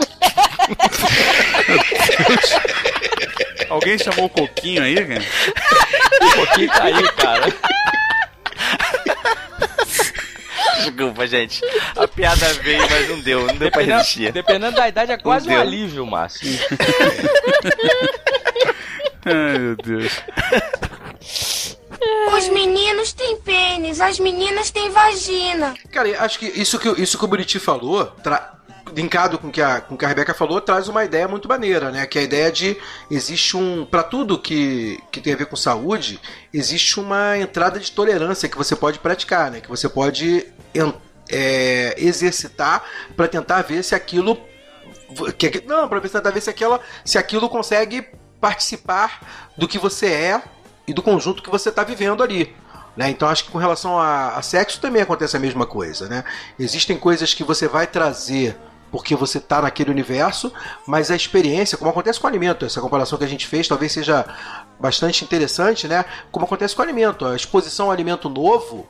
Alguém chamou o Coquinho aí, cara? Um pouquinho caiu, cara. Desculpa, gente. A piada veio, mas não deu. Não deu dependendo, pra resistir. Dependendo da idade, é quase não um deu. alívio, Márcio. Ai, meu Deus. Os meninos têm pênis, as meninas têm vagina. Cara, acho que isso que, isso que o Buriti falou tra linkado com que a, com que a Rebeca falou, traz uma ideia muito maneira, né? Que é a ideia de existe um. Para tudo que, que tem a ver com saúde, existe uma entrada de tolerância que você pode praticar, né? Que você pode é, exercitar para tentar ver se aquilo. Que, não, para tentar ver se, aquela, se aquilo consegue participar do que você é e do conjunto que você está vivendo ali. Né? Então acho que com relação a, a sexo também acontece a mesma coisa. Né? Existem coisas que você vai trazer porque você está naquele universo, mas a experiência, como acontece com o alimento, essa comparação que a gente fez talvez seja bastante interessante, né? Como acontece com o alimento, a exposição ao alimento novo,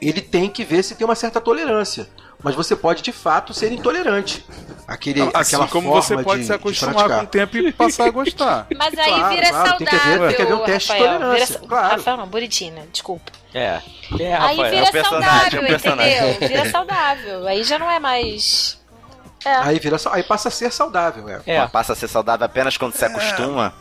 ele tem que ver se tem uma certa tolerância. Mas você pode de fato ser intolerante. Aquele, Assim aquela como forma você pode de, se de acostumar com o tempo e passar a gostar. Mas aí Claro, vira claro, tem que saudável. tem que haver um teste de Rafael, tolerância, vira- claro. Rafael não, Buritina, desculpa. É. É, aí Rafael? vira É saudável, é personagem. entendeu? Vira saudável. Aí já não é mais. É. Aí, vira, aí passa a ser saudável, é. É. Passa a ser saudável apenas quando se acostuma.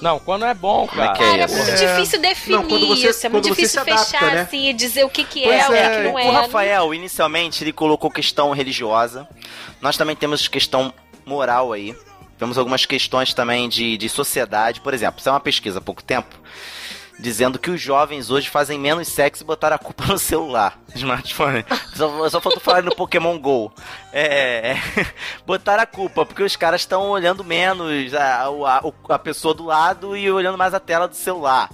Não, quando é bom, Como é cara. que é Cara, é isso? muito É. difícil definir Não, quando você- isso. É muito difícil adapta, fechar né? assim e dizer o que, que Pois é, o que, é, que não é. o Rafael, inicialmente, ele colocou questão religiosa. Nós também temos questão moral aí. Temos algumas questões também de, de sociedade. Por exemplo, isso é uma pesquisa há pouco tempo, dizendo que os jovens hoje fazem menos sexo e botaram a culpa no celular, smartphone. Só, só faltou falar no Pokémon GO. É, é, botaram a culpa, porque os caras estão olhando menos a, a, a pessoa do lado e olhando mais a tela do celular.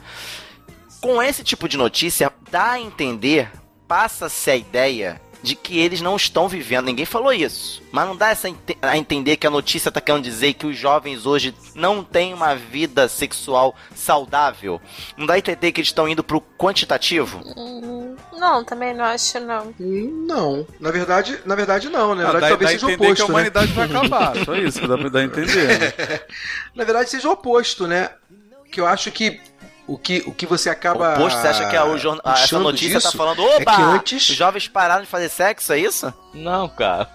Com esse tipo de notícia, dá a entender, passa-se a ideia de que eles não estão vivendo. Ninguém falou isso. Mas não dá essa ente- a entender que a notícia está querendo dizer que os jovens hoje não têm uma vida sexual saudável. Não dá a entender que eles estão indo pro quantitativo. Hum, Não, também não acho, não. Hum, Não, na verdade, na verdade não, né? Na Ah, verdade, dá, talvez dá a seja o entender que a oposto, né? humanidade vai acabar. Só isso que dá pra dar a entender. né? Na verdade, seja o oposto, né? Que eu acho que o que, o que você acaba. O posto, você acha que a, o jorna- a- essa puxando notícia tá disso falando, é oba! que antes- Os jovens pararam de fazer sexo, é isso? Não, cara.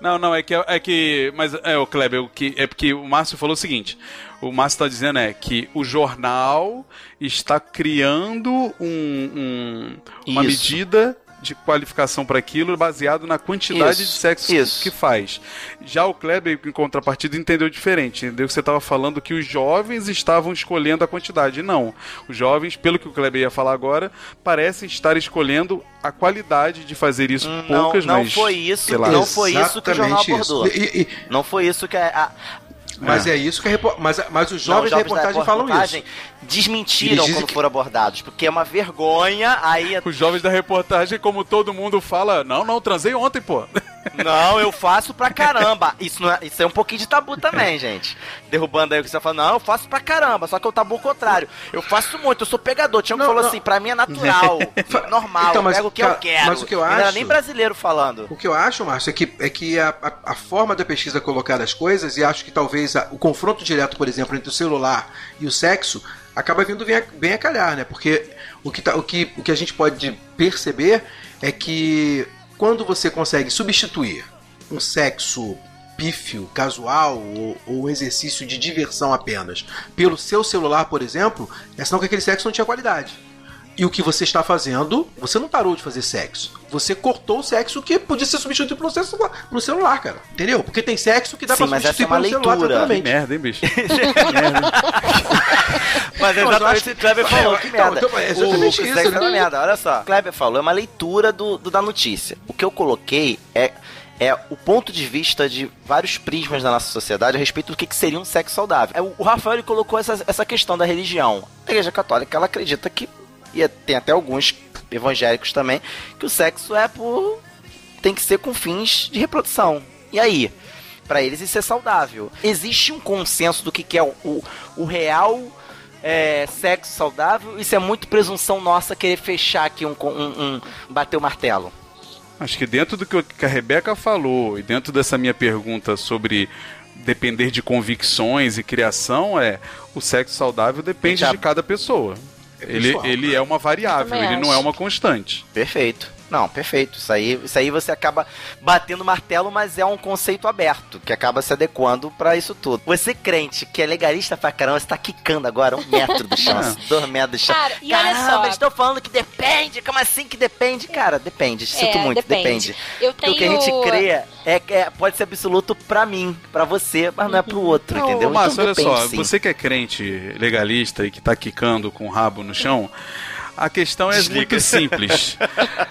Não, não, é que. É que mas, é, o Kleber, o que, é porque o Márcio falou o seguinte: o Márcio tá dizendo é que o jornal está criando um, um- uma Isso. medida de qualificação para aquilo baseado na quantidade Isso, de sexo isso. que faz. Já o Kleber, em contrapartida, entendeu diferente. Entendeu que você estava falando que os jovens estavam escolhendo a quantidade. Não. Os jovens, pelo que o Kleber ia falar agora, parecem estar escolhendo a qualidade de fazer isso Não, poucas, não mas. foi isso, sei lá. não foi isso que o jornal Exatamente isso. abordou. E- e- Não foi isso que a, a- mas é. isso que a repo... mas, mas os jovens Não, da os da reportagem falam reportagem isso. Desmentiram quando que- foram abordados, porque é uma vergonha. Aí Os jovens da reportagem, como todo mundo fala, não, não, transei ontem, pô. Não, eu faço pra caramba. Isso, não é, isso é um pouquinho de tabu também, gente. Derrubando aí o que você tá falando. Não, eu faço pra caramba. Só que o tabu é o contrário. Eu faço muito, eu sou pegador. Tinha um que falou não. assim, pra mim é natural, normal, Então, eu mas, pego o que cara, eu quero. mas o que eu Não era acho- nem brasileiro falando. O que eu acho, Márcio, é que, é que a, a, a forma da pesquisa colocar as coisas, e acho que talvez a- o confronto direto, por exemplo, entre o celular e o sexo, acaba vindo bem a, bem a calhar, né? Porque o que, tá, o, que, o que a gente pode perceber é que quando você consegue substituir um sexo pífio, casual ou, ou exercício de diversão apenas pelo seu celular, por exemplo, é sinal que aquele sexo não tinha qualidade. E o que você está fazendo, você não parou de fazer sexo. Você cortou o sexo que podia ser substituído pelo celular, pelo celular cara. Entendeu? Porque tem sexo que dá Sim, pra mas essa substituir é uma pelo celular leitura. Que merda, hein, bicho? Mas é Não, mas exatamente o que o Kleber falou, que Então, merda. então, é exatamente o, isso, sexo né? é uma merda. Olha só, o Kleber falou, é uma leitura do, do- da notícia. O que eu coloquei é, é o ponto de vista de vários prismas da nossa sociedade a respeito do que, que seria um sexo saudável. É, O, o Rafael ele colocou essa, essa questão da religião. A igreja católica, ela acredita que, e tem até alguns evangélicos também, que o sexo é por... tem que ser com fins de reprodução. E aí? Pra eles isso é saudável. Existe um consenso do que, que é o, o, o real é, sexo saudável? Isso é muito presunção nossa querer fechar aqui um, um, um bater o martelo. Acho que dentro do que a Rebeca falou e dentro dessa minha pergunta sobre depender de convicções e criação, é o sexo saudável depende Já- de cada pessoa. Ele, ele é uma variável, ele não é uma constante. Perfeito. Não, perfeito. Isso aí, isso aí você acaba batendo martelo, mas é um conceito aberto, que acaba se adequando pra isso tudo. Você crente, que é legalista pra caramba, você tá quicando agora um metro do chão, assim, dois metros do chão. Cara, e olha Caramba, só. eles estão falando que depende, como assim que depende? Cara, depende, sinto É, muito, depende. depende. Eu Porque o que a gente tenho- crê é, é- pode ser absoluto pra mim, pra você, mas não é pro outro, Não, entendeu? Márcio, Então olha depende, só, sim. você que é crente legalista e que tá quicando com o rabo no chão, a questão é Desliga. muito simples.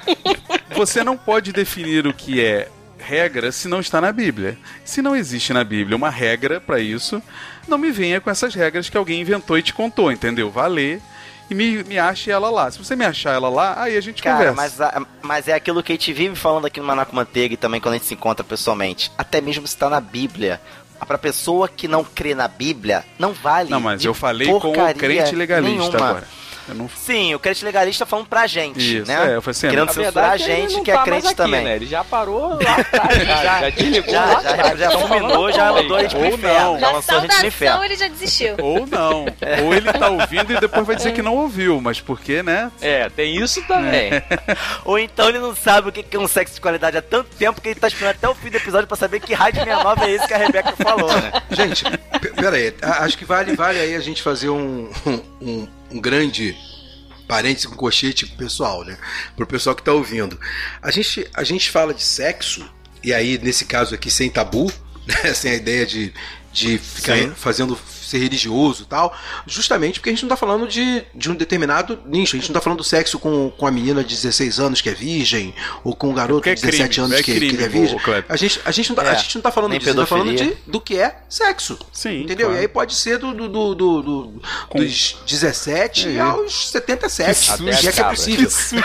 Você não pode definir o que é regra se não está na Bíblia. Se não existe na Bíblia uma regra pra isso, não me venha com essas regras que alguém inventou e te contou, entendeu? Vá ler e me, me ache ela lá. Se você me achar ela lá, aí a gente Cara, conversa. mas, a- mas é aquilo que a gente vive falando aqui no Manaco Manteiga e também quando a gente se encontra pessoalmente. Até mesmo se tá na Bíblia. Pra pessoa que não crê na Bíblia, não vale. Não, mas de eu falei com o crente legalista nenhuma. agora. Eu não... Sim, o crente legalista falando pra gente, Isso, né? é, eu falei assim, Querendo censurar a gente não que é tá crente aqui, também. Né? Ele já parou lá atrás, já, já, já te ligou Já, lá já, já Tão fulminou, já mandou a gente pro Ou inferno. não. Já lançou a gente no inferno. ele já desistiu. Ou não. Ou ele tá ouvindo e depois vai dizer que não ouviu, mas porque, né? É, tem isso também. Ou então ele não sabe o que que é um sexo de qualidade há tanto tempo que ele tá esperando até o fim do episódio pra saber que rádio 69 é esse que a Rebeca falou, né? Gente, p- pera aí. a- Acho que vale, vale aí a gente fazer um, um, um grande parênteses com colchete pessoal, né? Pro pessoal que tá ouvindo. A gente, a gente fala de sexo, e aí, nesse caso aqui, sem tabu, né? sem a ideia de, de ficar Sim. fazendo ser religioso e tal, justamente porque a gente não tá falando de, de um determinado nicho, a gente não tá falando do sexo com, com a menina de 16 anos que é virgem, ou com o garoto é de 17 crime, anos é que, que crime, ele é virgem. A gente, a, gente não tá, É, a gente não tá falando disso, a gente tá falando de, do que é sexo. Sim. Entendeu? claro. E aí pode ser do, do, do, do- do- Com- dos 17 É. aos 77. Que se susto, é que é possível.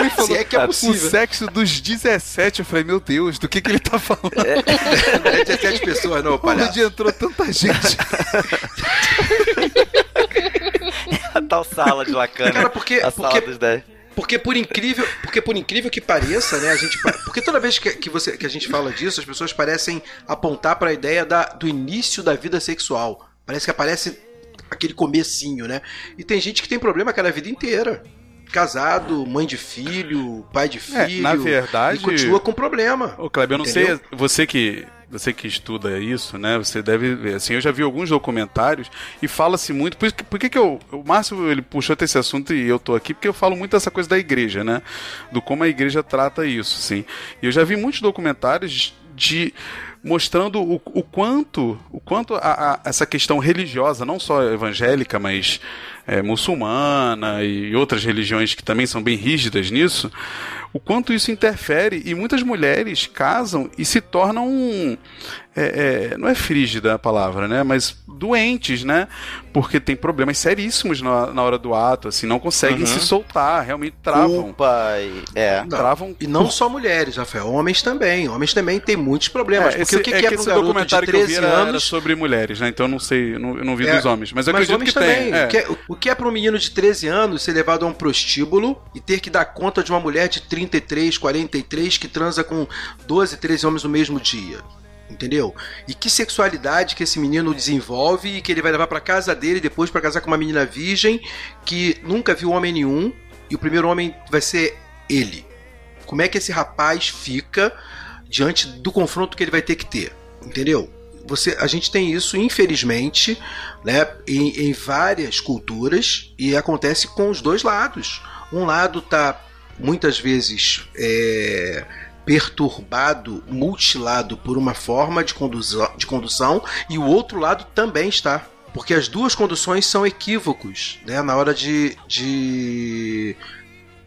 Ele falou, Se é que é "Ah, possível. O sexo dos 17, eu falei, meu Deus, do que que ele tá falando? Não é 17 pessoas, não, palhaço. Onde entrou tanta gente? A tal sala de Lacana. Cara, porque- a sala porque- dos 10. Porque por incrível, porque por incrível que pareça, né, a gente, porque toda vez que, que você que a gente fala disso, as pessoas parecem apontar para a ideia da, do início da vida sexual. Parece que aparece aquele comecinho, né? E tem gente que tem problema aquela vida inteira. Casado, mãe de filho, pai de É, filho. na verdade- E continua com problema. Ô, Kleber, eu não Entendeu? sei, você que você que estuda isso, né? Você deve ver. Assim, eu já vi alguns documentários e fala-se muito. Por, por que, que eu. O Márcio ele puxou até esse assunto e eu tô aqui, porque eu falo muito dessa coisa da igreja, né? Do como a igreja trata isso, sim. E eu já vi muitos documentários de mostrando o, o quanto o quanto a, a- essa questão religiosa não só evangélica mas é, muçulmana e outras religiões que também são bem rígidas nisso o quanto isso interfere e muitas mulheres casam e se tornam é, é, não é frígida a palavra, né? Mas doentes, né? Porque tem problemas seríssimos na, na hora do ato, assim, não conseguem Uhum. se soltar, realmente travam. E... É. Não. Travam E não só mulheres, Rafael, homens também. Homens também têm muitos problemas. É, porque esse, o que, é que é que um esse garoto de documentário que eu vi 13 era, era anos sobre mulheres, né? Então eu não sei, eu não, eu não vi É, dos homens. Mas eu Mas acredito que também. tem. é. O, que é, o que é para um menino de 13 anos ser levado a um prostíbulo e ter que dar conta de uma mulher de 33, 43 que transa com 12, 13 homens no mesmo dia? Entendeu? E que sexualidade que esse menino desenvolve e que ele vai levar para casa dele depois para casar com uma menina virgem que nunca viu homem nenhum e o primeiro homem vai ser ele. Como é que esse rapaz fica diante do confronto que ele vai ter que ter? Entendeu? Você, a gente tem isso, infelizmente, né, em, em várias culturas e acontece com os dois lados. Um lado tá muitas vezes é, perturbado, mutilado por uma forma de condução, de condução e o outro lado também está. Porque as duas conduções são equívocos né, na hora de, de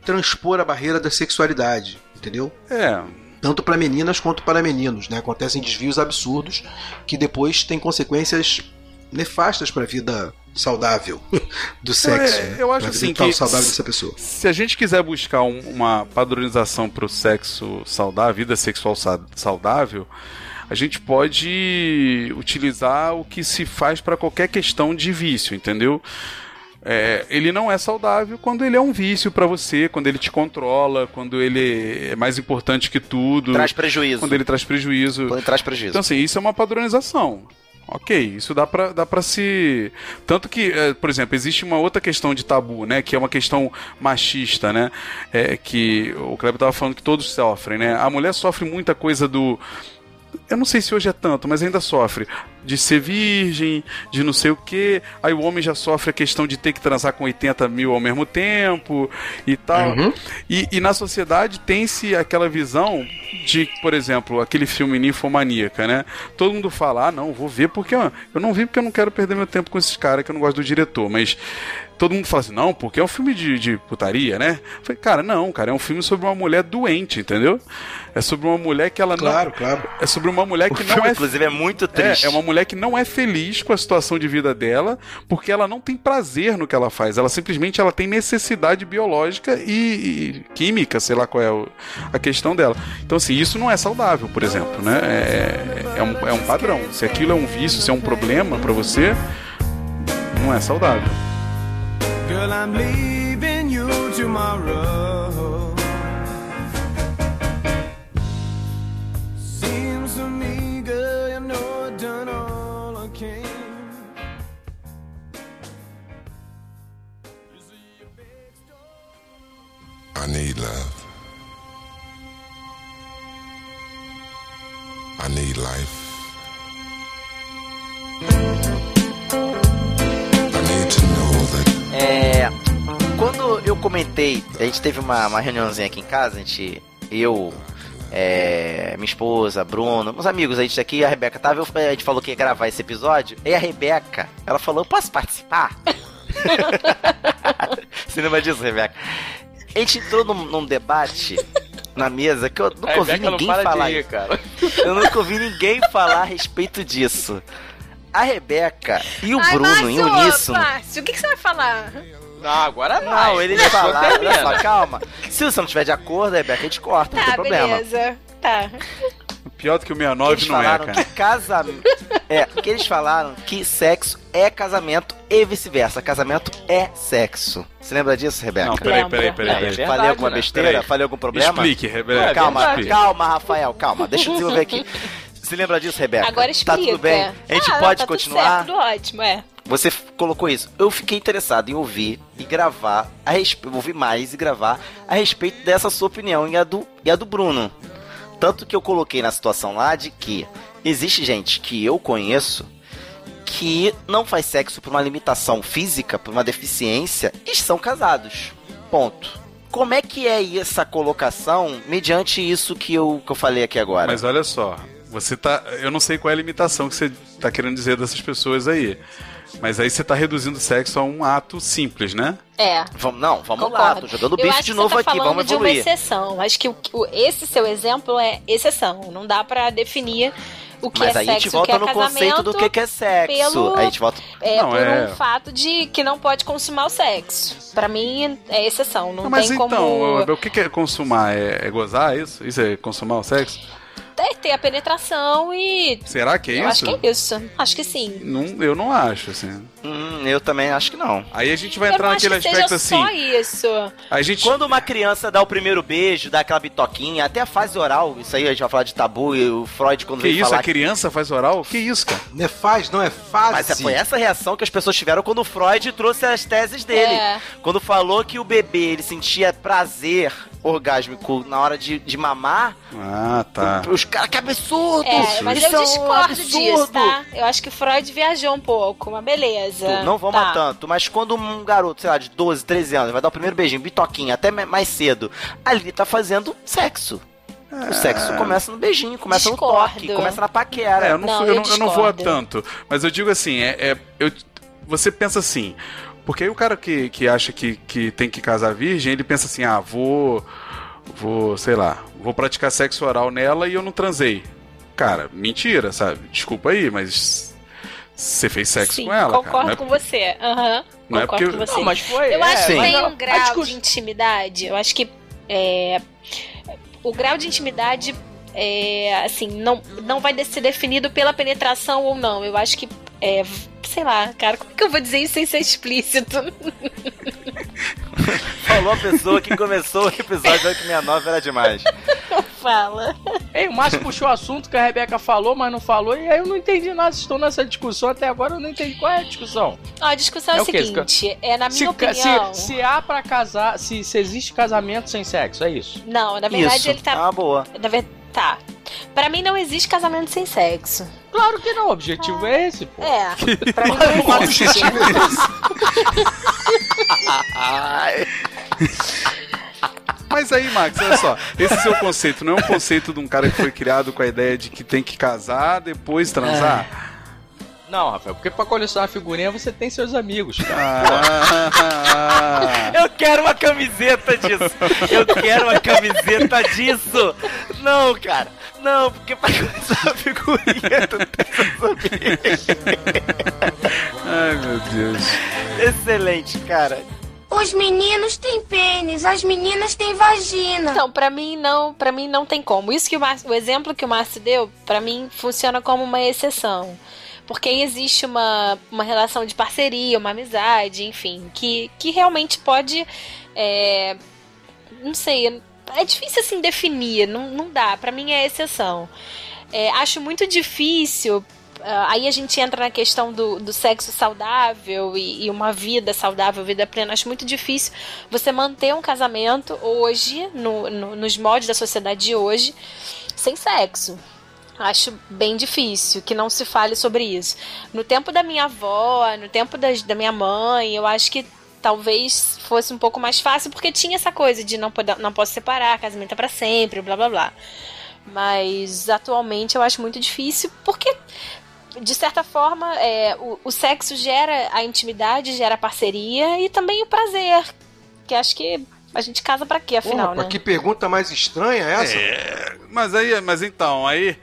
transpor a barreira da sexualidade, entendeu? É, tanto para meninas quanto para meninos, né? Acontecem desvios absurdos que depois têm consequências nefastas para a vida saudável do sexo. é, né? eu acho assim que- saudável dessa pessoa. Se a gente quiser buscar um- uma padronização para o sexo saudável, vida sexual sa- saudável, a gente pode utilizar o que se faz para qualquer questão de vício, entendeu? É, ele não é saudável quando ele é um vício para você, quando ele te controla, quando ele é mais importante que tudo, Traz prejuízo. quando ele traz prejuízo. Quando ele traz prejuízo. Então, assim, isso é uma padronização. Ok, isso dá pra, dá pra se. Tanto que, é, por exemplo, existe uma outra questão de tabu, né? Que é uma questão machista, né? É, que o Kleber tava falando que todos sofrem, né? A mulher sofre muita coisa do. Eu não sei se hoje é tanto, mas ainda sofre. De ser virgem, de não sei o que. Aí o homem já sofre a questão de ter que transar com 80 mil ao mesmo tempo e tal. Uhum. E, e na sociedade tem-se aquela visão de, por exemplo, aquele filme Ninfomaníaca, né? Todo mundo fala, ah, não, vou ver porque eu não vi porque eu não quero perder meu tempo com esses caras que eu não gosto do diretor, mas todo mundo fala assim, não, porque é um filme de, de putaria, né? Eu falei, cara, não, cara, é um filme sobre uma mulher doente, entendeu? É sobre uma mulher que ela Claro, não. claro. É sobre uma mulher O que filme, não é. inclusive, é muito É, triste. é uma mulher que não é feliz com a situação de vida dela, porque ela não tem prazer no que ela faz. Ela simplesmente ela tem necessidade biológica e, e química, sei lá qual é o- a questão dela. Então, assim, isso não é saudável, por exemplo, né? É, é, um, é um padrão. Se aquilo é um vício, se é um problema pra você, não é saudável. Girl, I'm leaving you tomorrow. Seems to me, girl, you know I've done all I can. I need love. I need life. É. Quando eu comentei, a gente teve uma, uma reuniãozinha aqui em casa, a gente. Eu. É, minha esposa, Bruno, uns amigos, a gente aqui, a Rebeca tava, eu- a gente falou que ia gravar esse episódio, e a Rebeca, ela falou, posso participar? Você lembra disso, Rebeca? A gente entrou num, num debate na mesa que eu nunca ouvi ninguém falar rir. Eu nunca ouvi ninguém falar a respeito disso. A Rebeca e o Ai, Bruno em Márcio, uníssono. Márcio, o que, que você vai falar? Não, agora vai. Não, falaram, olha termina. só, calma. Se você não tiver de acordo, Rebeca, a gente corta, não Tá, tem problema. beleza. Tá. Pior do que o Que 69 eles não é, falaram cara. que casamento. É, que eles falaram que sexo é casamento e vice-versa. Casamento é sexo. Você lembra disso, Rebeca? Não, peraí, peraí, peraí. É, peraí. é verdade, Falei alguma né? besteira? Peraí. Falei algum problema? Explique, Rebeca. Calma, calma, Rafael, calma. Deixa eu desenvolver aqui. Você lembra disso, Rebeca? Agora explica. Tá tudo bem? A gente Ah, pode tá continuar? Tudo, certo, tudo ótimo, é. Você colocou isso. Eu fiquei interessado em ouvir e gravar a respeito. Ouvir mais e gravar a respeito dessa sua opinião e a do, e a do Bruno. Tanto que eu coloquei na situação lá de que existe gente que eu conheço que não faz sexo por uma limitação física, por uma deficiência, e são casados. Ponto. Como é que é essa colocação mediante isso que eu, que eu falei aqui agora? Mas olha só, você tá. Eu não sei qual é a limitação que você tá querendo dizer dessas pessoas aí. Mas aí você tá reduzindo o sexo a um ato simples, né? É. Vamos, não, vamos lá, Concordo. tô jogando acho de novo tá aqui, falando vamos de uma evoluir. exceção. Acho que o, o- esse seu exemplo é exceção. Não dá pra definir o que Mas é aí a gente sexo e o que volta é no conceito do que, que é sexo. pelo- Aí a gente volta. É Não, por é- um fato de que não pode consumar o sexo. Pra mim é exceção. Não, Não, mas tem então, como o que que é consumar? É, é gozar isso? Isso é consumar o sexo? Ter, ter a penetração e. Será que é Eu isso? acho que é isso. Acho que sim. Não, eu não acho, assim. Hum, eu também acho que não. Aí a gente vai Eu entrar não acho naquele que aspecto seja assim. só isso. A gente. Quando uma criança dá o primeiro beijo, dá aquela bitoquinha, até a fase oral, isso aí a gente vai falar de tabu, e o Freud quando Que veio isso? falar A criança faz oral? Que isso, cara? Não é faz, não é fase. Mas foi essa reação que as pessoas tiveram quando o Freud trouxe as teses dele. É. Quando falou que o bebê ele sentia prazer orgásmico na hora de, de mamar, Ah, tá. os caras, que absurdo! É, mas Isso eu é um discordo disso, tá? Eu acho que Freud viajou um pouco, mas beleza. Não vamos tá. a tanto, mas quando um garoto, sei lá, de 12, 13 anos, vai dar o primeiro beijinho, bitoquinha, até mais cedo, ali ele tá fazendo sexo. O sexo começa no beijinho, começa no Discordo. toque, começa na paquera. É, eu não, Não, fui- eu eu não, eu não vou a discordo. tanto. Mas eu digo assim, é, é- eu- você pensa assim. Porque aí o cara que, que acha que, que tem que casar virgem, ele pensa assim, ah, vou. Vou, sei lá, vou praticar sexo oral nela e eu não transei. Cara, mentira, sabe? Desculpa aí, mas. Você fez sexo Sim, com ela, concordo cara. Não é- com você. Aham. não é concordo porque- com você. Não, mas foi. Eu é, acho que tem um grau discuss- de intimidade. Eu acho que é, o grau de intimidade é, assim não, não vai ser definido pela penetração ou não. Eu acho que é, sei lá, cara, como é que eu vou dizer isso sem ser explícito? falou a pessoa que começou o episódio 869 era demais. Fala. Ei, o Márcio puxou o assunto que a Rebeca falou, mas não falou, e aí eu não entendi nada. Estou nessa discussão até agora, eu não entendi qual é a discussão. Ó, a discussão é, É o seguinte, é na minha Se, opinião... se, se há pra casar, se, se existe casamento sem sexo, é isso? Não, na verdade Isso. ele tá... Ah, boa. Na verdade, tá. Pra mim não existe casamento sem sexo. Claro que não, o objetivo é esse, pô. É, pra mim não existe. Ai. Mas aí, Max, olha só, esse seu conceito não é um conceito de um cara que foi criado com a ideia de que tem que casar, depois transar? Não, Rafael, porque pra colecionar figurinha você tem seus amigos. Ah, Eu quero uma camiseta disso. Eu quero uma camiseta disso. Não, cara. Não, porque pra a figurinha tu tem seus amigos. ai, meu Deus. Excelente, cara. Os meninos têm pênis, as meninas têm vagina. Então, pra mim não, para mim não tem como. Isso que o, Márcio- o exemplo que o Márcio deu, pra mim funciona como uma exceção. Porque existe uma, uma relação de parceria, uma amizade, enfim, que, que realmente pode. é, não sei, é difícil assim definir, não, não dá. Pra mim é exceção. É, acho muito difícil. ah, aí a gente entra na questão do, do sexo saudável e, e uma vida saudável, vida plena. Acho muito difícil você manter um casamento hoje, no, no- nos moldes da sociedade de hoje, sem sexo. Acho bem difícil que não se fale sobre isso. No tempo da minha avó, no tempo das- da minha mãe, eu acho que talvez fosse um pouco mais fácil, porque tinha essa coisa de não, poder, não posso separar, casamento é pra sempre, blá blá blá. Mas atualmente eu acho muito difícil, porque de certa forma é, o, o sexo gera a intimidade, gera a parceria e também o prazer. Que acho que a gente casa pra quê, afinal, Porra, né? que pergunta mais estranha é essa? É, mas aí, mas então, aí,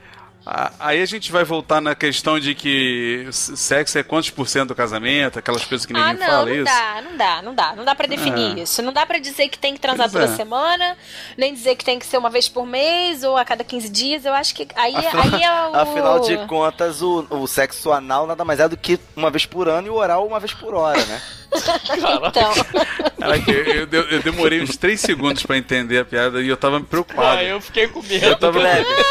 aí a gente vai voltar na questão de que sexo é quantos por cento do casamento, aquelas coisas que ninguém Ah, não, fala não isso. dá, não dá, não dá. Não dá pra definir Ah. isso. Não dá pra dizer que tem que transar Pois toda é. semana, nem dizer que tem que ser uma vez por mês ou a cada 15 dias. Eu acho que aí, aí é o. Afinal de contas, o, o sexo anal nada mais é do que uma vez por ano e o oral uma vez por hora, né? então. Caraca, eu, eu, eu- demorei uns 3 segundos pra entender a piada e eu tava preocupado. Ah, eu fiquei com medo. Eu tava- Kleber.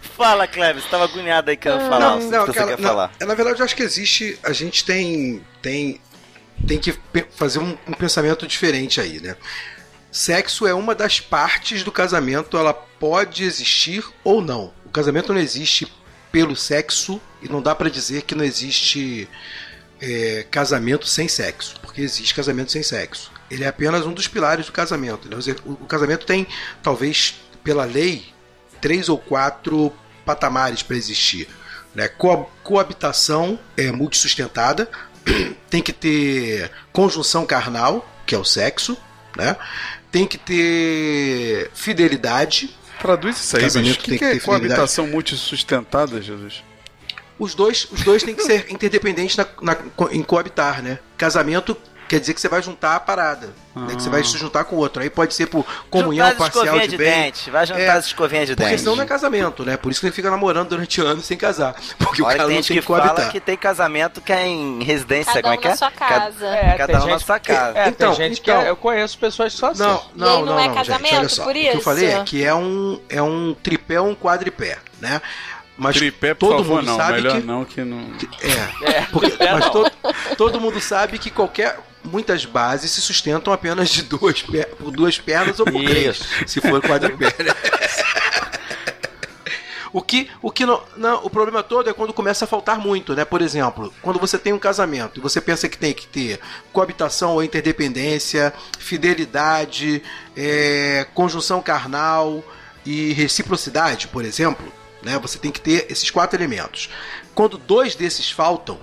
Fala, Kleber, você tava agoniado aí querendo falar. Não, que não, você cara, quer não, falar? na verdade, eu acho que existe. A gente tem. tem tem que fazer um, um pensamento diferente aí, né? Sexo é uma das partes do casamento, ela pode existir ou não. O casamento não existe pelo sexo e não dá pra dizer que não existe é, casamento sem sexo, porque existe casamento sem sexo. Ele é apenas um dos pilares do casamento. né? O, o casamento tem, talvez, pela lei, três ou quatro patamares para existir. Né? Co- coabitação é multissustentada, tem que ter conjunção carnal, que é o sexo, né? tem que ter fidelidade. Traduz isso aí, bicho. O que, que que é coabitação multissustentada, Jesus? Os dois, os dois têm que ser interdependentes na, na- em coabitar, né? Casamento quer dizer que você vai juntar a parada. Né? Que você vai se juntar com o outro. Aí pode ser por comunhão Juntar parcial de de bem. dente, vai juntar É, as escovinhas de Porque dente. senão não é casamento, né? Por isso que ele fica namorando durante anos sem casar. Porque o Olha, cara tem não tem que que coabitar. fala que tem casamento que é em residência, Cada como é um que é? sua casa. É, Cada um na sua casa. É, Então, tem gente então- que é- eu conheço pessoas só assim. Não, não, E não, não é não, casamento, gente, olha só. por O que eu isso? falei é que é um, é um tripé ou um quadripé, né? Mas Tripé, todo favor, mundo não. sabe Melhor que não, que não... é, É, porque- tripé mas não. todo, todo mundo sabe que qualquer muitas bases se sustentam apenas de duas per- por duas pernas ou por três, Isso. se for quadripé. né? O que, o que não, não, o problema todo é quando começa a faltar muito, né? Por exemplo, quando você tem um casamento e você pensa que tem que ter coabitação ou interdependência, fidelidade, é, conjunção carnal e reciprocidade, por exemplo, né? Você tem que ter esses quatro elementos. Quando dois desses faltam,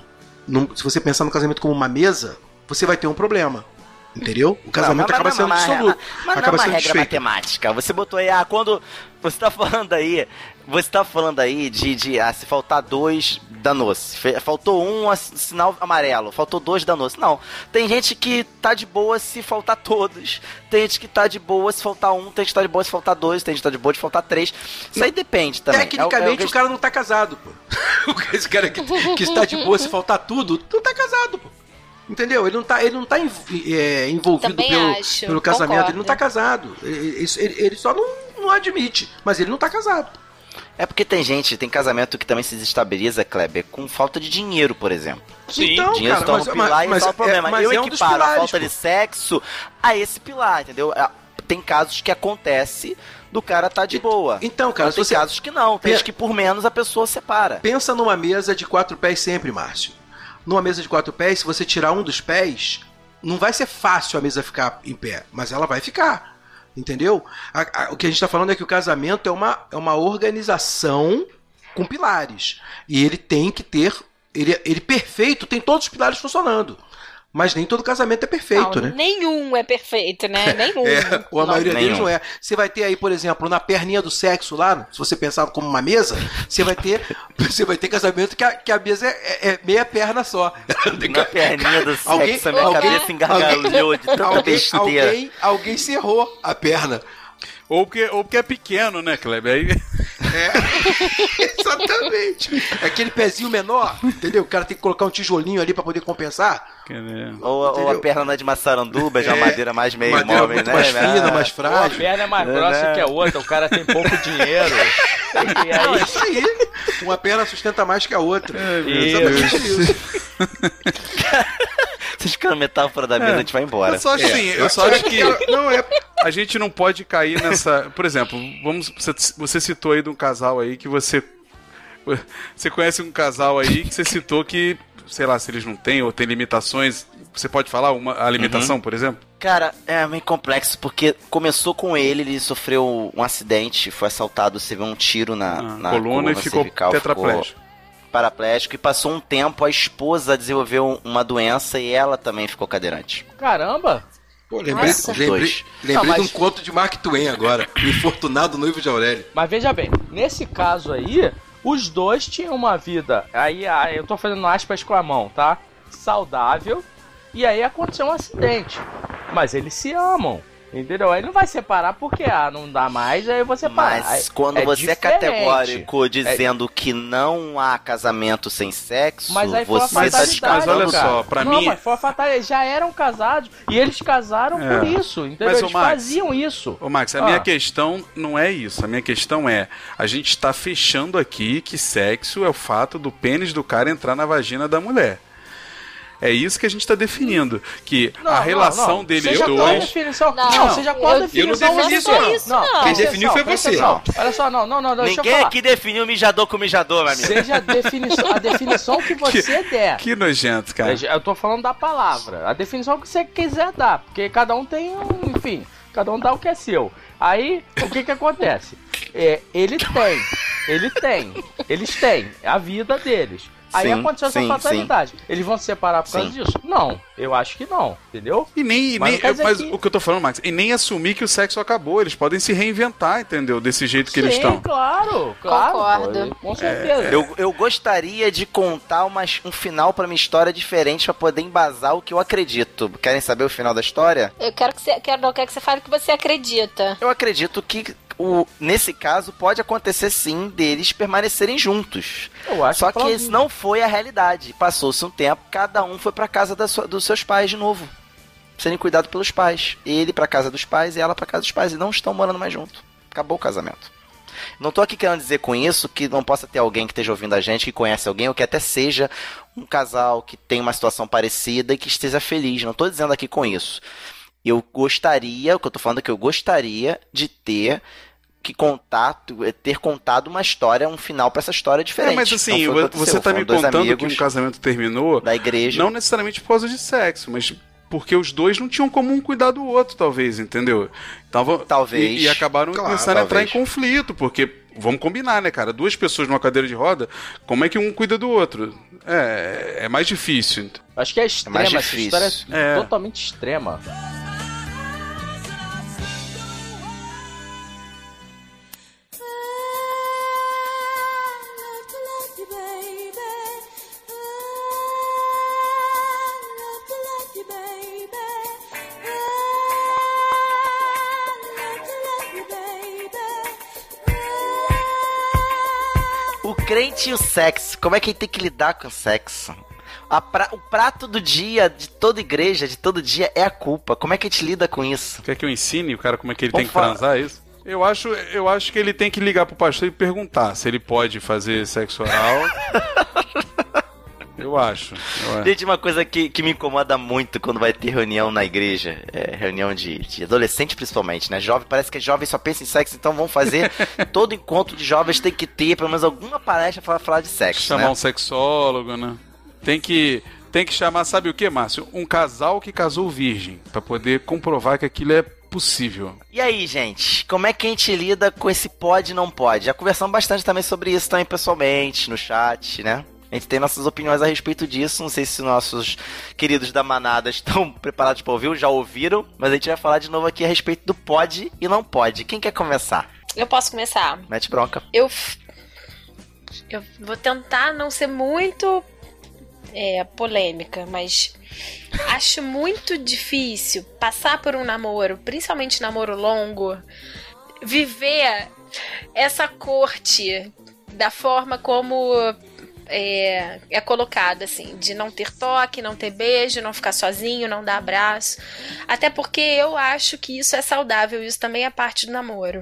num- se você pensar no casamento como uma mesa, você vai ter um problema. Entendeu? O casamento Não, mas- acaba mas- sendo mas- dissoluto. Mas, mas acaba não é uma regra desfeito. matemática. Você botou aí, ah, quando. Você tá falando aí. Você tá falando aí de, de ah, se faltar dois, danou-se. Faltou um, sinal amarelo. Faltou dois, danou-se. Não. Tem gente que tá de boa se faltar todos. Tem gente que tá de boa se faltar um. Tem gente que tá de boa se faltar dois. Tem gente que tá de boa se faltar três. Isso aí depende também. Tecnicamente, É o- é o o cara não tá casado, pô. Esse cara que, que está de boa se faltar tudo, não tá casado, pô. Entendeu? Ele não tá, ele não tá env- é, envolvido Também pelo, acho, pelo casamento, concordo. ele não tá casado. Ele, ele- ele só não, não admite, mas ele não tá casado. É porque tem gente, tem casamento que também se desestabiliza, Kleber, com falta de dinheiro, por exemplo. Sim. Então, dinheiro cara, torna mas, um pilar mas, e mas, resolve o problema. é, mas Eu é um equiparo a pilares, falta pô. de sexo a esse pilar, entendeu? É, Tem casos que acontece do cara tá de boa. Então, cara, Mas tem você- casos que não. Tem Pe- gente que por menos a pessoa separa. Pensa numa mesa de quatro pés sempre, Márcio. Numa mesa de quatro pés, se você tirar um dos pés, não vai ser fácil a mesa ficar em pé, mas ela vai ficar. Entendeu? A- a- o que a gente está falando é que o casamento é uma, é uma organização com pilares. E ele tem que ter. Ele, ele perfeito tem todos os pilares funcionando. Mas nem todo casamento é perfeito, não, né? nenhum é perfeito, né? Nenhum. É, ou a Não. maioria deles Nenhum. não é. Você vai ter aí, por exemplo, na perninha do sexo lá, se você pensar como uma mesa, você vai ter, você vai ter casamento que a, que a mesa é, é- é meia perna só. Na perninha do sexo, Alguém- a minha alguém- cabeça engargalhou de tanta alguém, besteira. alguém, alguém cerrou a perna. Ou porque, ou porque é pequeno, né, Kleber? Aí... Exatamente. É Aquele pezinho menor, entendeu? O cara tem que colocar um tijolinho ali pra poder compensar. Ou, a- ou a perna não é de maçaranduba, já É, madeira mais meio madeira móvel, muito né? mais fina, Ah. mais Pô, a frágil. perna é mais É, grossa né? que a outra, o cara tem pouco dinheiro. E Não, é aí, isso aí. Uma perna sustenta mais que a outra. Isso. Exatamente isso. Vocês ficam metáfora da mesa, a gente vai embora. Eu só acho É, assim, eu só acho que Não, é. a gente não pode cair nessa. Por exemplo, vamos. Você, você citou aí de um casal aí que você. Você conhece um casal aí que você citou que, sei lá, se eles não têm ou têm limitações. Você pode falar uma, a limitação, Uhum. por exemplo? Cara, é meio complexo, porque começou com ele, ele sofreu um acidente, foi assaltado, recebeu um tiro na, Ah, na coluna e ficou cervical, tetraplégico. ficou paraplégico, e passou um tempo, a esposa desenvolveu uma doença e ela também ficou cadeirante. caramba! Pô, lembrei, Nossa. lembrei, Dois. lembrei Não, de mas- um conto de Mark Twain agora. O Infortunado Noivo de Aurélio. Mas veja bem, nesse caso aí, os dois tinham uma vida. Aí eu tô fazendo aspas com a mão, tá? Saudável. E aí aconteceu um acidente. Mas eles se amam. Entendeu? Aí não vai separar porque ah, não dá mais, aí você para. Mas quando é você é diferente. categórico dizendo que não há casamento sem sexo, Mas aí foi você tá fatalidade, mas olha cara. só, pra não, mim- mas foi fatalidade. Já eram casados. E eles casaram É. por isso, entendeu? Mas, eles Max, faziam isso. Ô Max, a Ah. minha questão não é isso. A minha questão é: a gente está fechando aqui que sexo é o fato do pênis do cara entrar na vagina da mulher. É isso que a gente está definindo. Que Não, a não, relação não. deles Seja qual a dois. definição. Não, Não, seja qual a eu- definição. eu não defini você isso, tem. isso, não. Quem definiu foi você. atenção. Olha só, não, não, não, deixa eu Ninguém falar. aqui definiu mijador com mijador, meu amigo. Seja a definição, a definição que você der. Que nojento, cara. Eu tô falando da palavra. A definição que você quiser dar. Porque cada um tem um. Enfim, cada um dá o que é seu. Aí, o que que acontece? É, ele tem. Ele tem. Eles têm. É a vida deles. Aí Sim, aconteceu essa sim, fatalidade. Eles vão se separar por causa Sim. disso? Não. Eu acho que não. Entendeu? E nem, e Mas nem dizer mas que- o que eu tô falando, Max, e nem assumir que o sexo acabou. Eles podem se reinventar, entendeu? Desse jeito que eles Sim, estão. claro. Claro. Concordo. pô, com certeza. Eu, eu gostaria de contar umas, um final pra minha história diferente pra poder embasar o que eu acredito. Querem saber o final da história? Eu quero que você, quero, não, quero que você fale o que você acredita. Eu acredito que o, nesse caso pode acontecer sim deles permanecerem juntos. Eu acho Só que isso não foi a realidade. Passou-se um tempo, cada um foi pra casa da sua- dos seus pais de novo. Serem cuidados pelos pais. Ele pra casa dos pais e ela pra casa dos pais. E não estão morando mais junto. Acabou o casamento. Não tô aqui querendo dizer com isso que não possa ter alguém que esteja ouvindo a gente, que conhece alguém, ou que até seja um casal que tem uma situação parecida e que esteja feliz. Não tô dizendo aqui com isso. Eu gostaria, o que eu tô falando é que eu gostaria de ter que contato, ter contado uma história, um final pra essa história diferente. É, mas assim, você tá me contando que um casamento terminou da igreja. não necessariamente por causa de sexo, mas porque os dois não tinham como um cuidar do outro, talvez, entendeu? Tava, Talvez. E, e acabaram Claro, começando a entrar em conflito, porque, vamos combinar, né, cara? Duas pessoas numa cadeira de roda, como é que um cuida do outro? É, é mais difícil. Acho que é mais extrema, essa difícil. história é É. totalmente extrema. E o sexo. Como é que ele tem que lidar com o sexo? A pra- o prato do dia, de toda igreja, de todo dia, é a culpa. Como é que a gente lida com isso? Quer que eu ensine o cara como é que ele Vamos tem que falar. transar é isso? Eu acho, eu acho que ele tem que ligar pro pastor e perguntar se ele pode fazer sexo oral. eu acho. Eu acho. Gente, uma coisa que, que me incomoda muito quando vai ter reunião na igreja, é, reunião de, de adolescente principalmente, né? Jovem, parece que jovem só pensa em sexo, então vão fazer todo encontro de jovens tem que ter pelo menos alguma palestra pra falar de sexo, Chamar né? um sexólogo, né? Tem que, tem que chamar, sabe o que, Márcio? Um casal que casou virgem, pra poder comprovar que aquilo é possível. E aí, gente, como é que a gente lida com esse pode e não pode? Já conversamos bastante também sobre isso também pessoalmente, no chat, né? A gente tem nossas opiniões a respeito disso. Não sei se nossos queridos da manada estão preparados para ouvir, já ouviram, mas a gente vai falar de novo aqui a respeito do pode e não pode. Quem quer começar? Eu posso começar? Mete bronca. Eu, eu vou tentar não ser muito é, polêmica, mas acho muito difícil passar por um namoro, principalmente namoro longo, viver essa corte da forma como é, é colocado, assim, de não ter toque, não ter beijo, não ficar sozinho, não dar abraço. Até porque eu acho que isso é saudável, isso também é parte do namoro.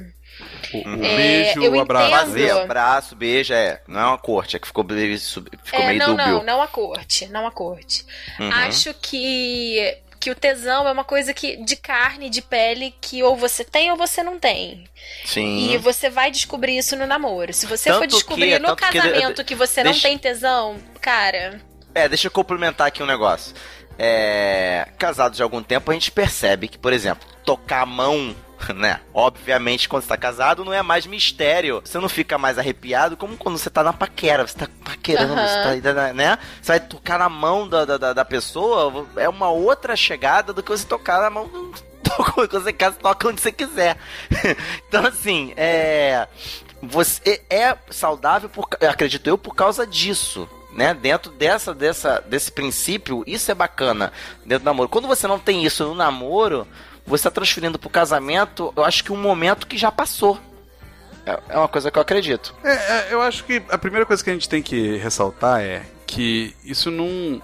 O É, beijo, eu abraço. entendo. Fazer abraço, beijo, é. Não é uma corte, é que ficou, ficou É, meio não, dúbio. não, não a corte, não a corte. Uhum. Acho que que o tesão é uma coisa que de carne, de pele, que ou você tem ou você não tem. Sim. E você vai descobrir isso no namoro. Se você Tanto for descobrir que- no tanto que- casamento que, você não deixa- tem tesão, cara, É, deixa eu complementar aqui um negócio. É, casados de algum tempo, a gente percebe que, por exemplo, tocar a mão, né? Obviamente, quando você tá casado, não é mais mistério. Você não fica mais arrepiado como quando você tá na paquera. Você tá paquerando, Aham. você tá, né? Você vai tocar na mão da, da, da- pessoa, é uma outra chegada do que você tocar na mão quando você casa, toca onde você quiser. então, assim, é. Você é saudável, por, acredito eu, por causa disso. Né? Dentro dessa, dessa, desse princípio, isso é bacana dentro do namoro. Quando você não tem isso no namoro, você está transferindo pro casamento, eu acho que um momento que já passou. É, é uma coisa que eu acredito. É, é, eu acho que a primeira coisa que a gente tem que ressaltar é que isso não.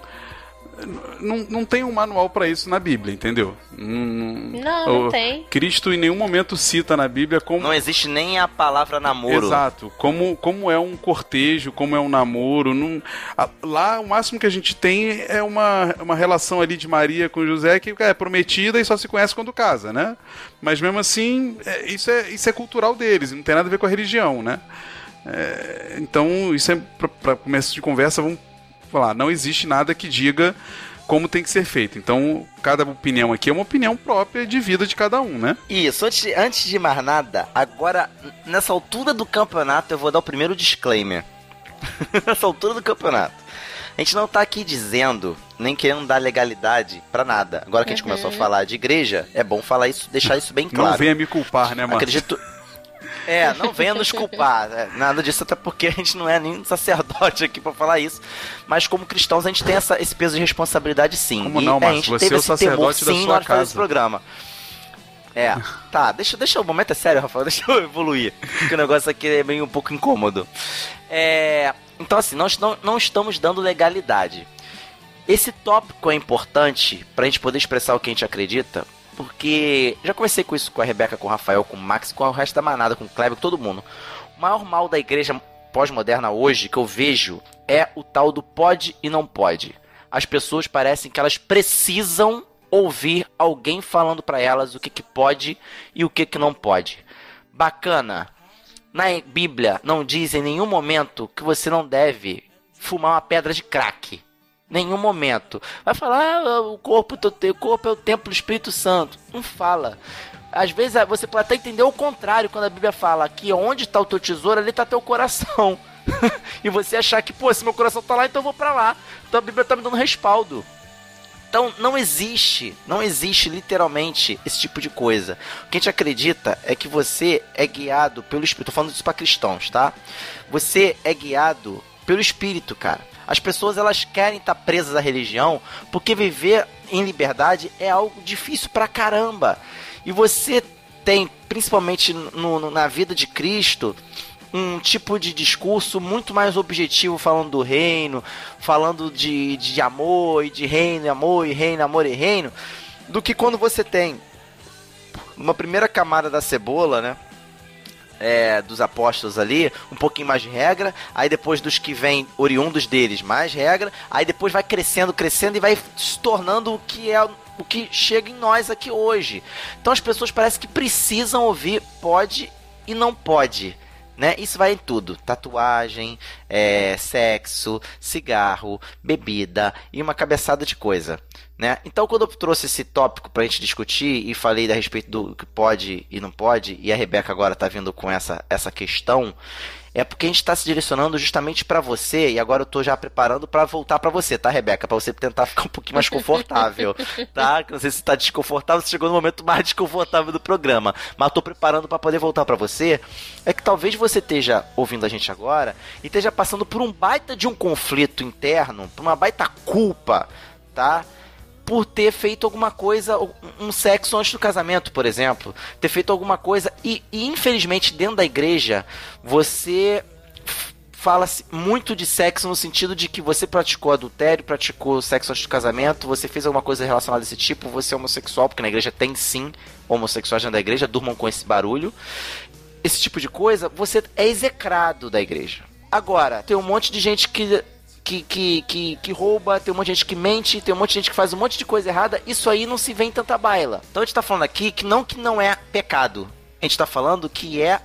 Não, não tem um manual pra isso na Bíblia, entendeu? Não, Não, não o- tem. Cristo em nenhum momento cita na Bíblia como. Não existe nem a palavra namoro. Exato. Como, como é um cortejo, como é um namoro. Não, a- lá, o máximo que a gente tem é uma, uma relação ali de Maria com José que é prometida e só se conhece quando casa, né? Mas mesmo assim, é, isso, é, isso é cultural deles, não tem nada a ver com a religião, né? É, então, isso é para começo de conversa, vamos falar, não existe nada que diga como tem que ser feito. Então, cada opinião aqui é uma opinião própria de vida de cada um, né? Isso, antes de, antes de mais nada, agora, nessa altura do campeonato, eu vou dar o primeiro disclaimer. nessa altura do campeonato. A gente não tá aqui dizendo, nem querendo dar legalidade pra nada. Agora que a gente Uhum. começou a falar de igreja, é bom falar isso, deixar isso bem claro. Não venha me culpar, né, mano? Acredito. É, não venha nos culpar. é, nada disso, até porque a gente não é nem sacerdote aqui pra falar isso. Mas como cristãos, a gente tem essa- esse peso de responsabilidade sim. Como e não, a Márcio? gente Você teve é o esse temor sacerdote da sim sua na hora de fazer casa. esse programa. É, tá, deixa, deixa o momento é sério, Rafael, deixa eu evoluir. Porque o negócio aqui é meio um pouco incômodo. É, então, assim, nós não, não estamos dando legalidade. Esse tópico é importante pra gente poder expressar o que a gente acredita, porque já conversei com isso com a Rebeca, com o Rafael, com o Max, com o resto da manada, com o Kleber, com todo mundo. O maior mal da igreja pós-moderna hoje que eu vejo é o tal do pode e não pode. As pessoas parecem que elas precisam ouvir alguém falando pra elas o que, que pode e o que, que não pode. Bacana. Na Bíblia não diz em nenhum momento que você não deve fumar uma pedra de crack. Nenhum momento. Vai falar, ah, o corpo, teu- teu corpo é o templo do Espírito Santo. Não fala. Às vezes ah, você pode até entender o contrário quando a Bíblia fala que onde está o teu tesouro, ali está teu coração. e você achar que, pô, se meu coração tá lá, então eu vou pra lá. Então a Bíblia tá me dando respaldo. Então não existe, não existe literalmente esse tipo de coisa. O que a gente acredita é que você é guiado pelo Espírito. Tô falando isso pra cristãos, tá? Você é guiado pelo Espírito, cara. As pessoas elas querem estar presas à religião porque viver em liberdade é algo difícil pra caramba. E você tem, principalmente no- no- na vida de Cristo, um tipo de discurso muito mais objetivo, falando do reino, falando de, de amor e de reino, amor e reino, amor e reino, do que quando você tem uma primeira camada da cebola, né? É, dos apóstolos ali, um pouquinho mais de regra, aí depois dos que vêm oriundos deles, mais regra, aí depois vai crescendo, crescendo e vai se tornando o que é o que chega em nós aqui hoje. Então as pessoas parecem que precisam ouvir pode e não pode. Né? Isso vai em tudo: tatuagem, é, sexo, cigarro, bebida e uma cabeçada de coisa. Né? Então, quando eu trouxe esse tópico para a gente discutir e falei a respeito do que pode e não pode, e a Rebeca agora está vindo com essa, essa questão, é porque a gente está se direcionando justamente para você e agora eu tô já preparando para voltar para você, tá, Rebeca? Para você tentar ficar um pouquinho mais confortável, tá? Não sei se está desconfortável, você chegou no momento mais desconfortável do programa, mas tô preparando para poder voltar para você. É que talvez você esteja ouvindo a gente agora e esteja passando por um baita de um conflito interno, por uma baita culpa, tá? Por ter feito alguma coisa, um sexo antes do casamento, por exemplo, ter feito alguma coisa e, e infelizmente dentro da igreja você fala-se muito de sexo no sentido de que você praticou adultério, praticou sexo antes do casamento, você fez alguma coisa relacionada a esse tipo, você é homossexual, porque na igreja tem sim homossexuais dentro da igreja, durmam com esse barulho. Esse tipo de coisa, você é execrado da igreja. Agora, tem um monte de gente que que, que, que, que, rouba, tem um monte de gente que mente, tem um monte de gente que faz um monte de coisa errada, isso aí não se vê em tanta baila. Então a gente tá falando aqui que não que não é pecado. A gente tá falando que é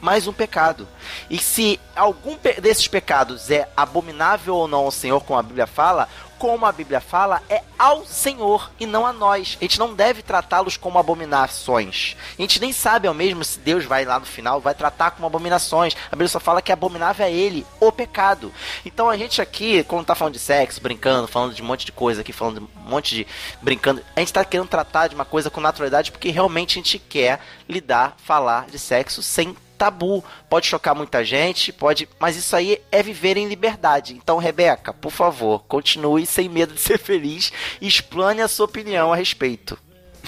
mais um pecado. E se algum desses pecados é abominável ou não ao Senhor, como a Bíblia fala, como a Bíblia fala, é ao Senhor e não a nós. A gente não deve tratá-los como abominações. A gente nem sabe ao mesmo se Deus vai lá no final, vai tratar como abominações. A Bíblia só fala que abominável é ele, o pecado. Então a gente aqui, quando tá falando de sexo, brincando, falando de um monte de coisa aqui, falando de um monte de. brincando, a gente tá querendo tratar de uma coisa com naturalidade porque realmente a gente quer lidar, falar de sexo sem tabu. Pode chocar muita gente, pode, mas isso aí é viver em liberdade. Então, Rebeca, por favor, continue sem medo de ser feliz e explane a sua opinião a respeito.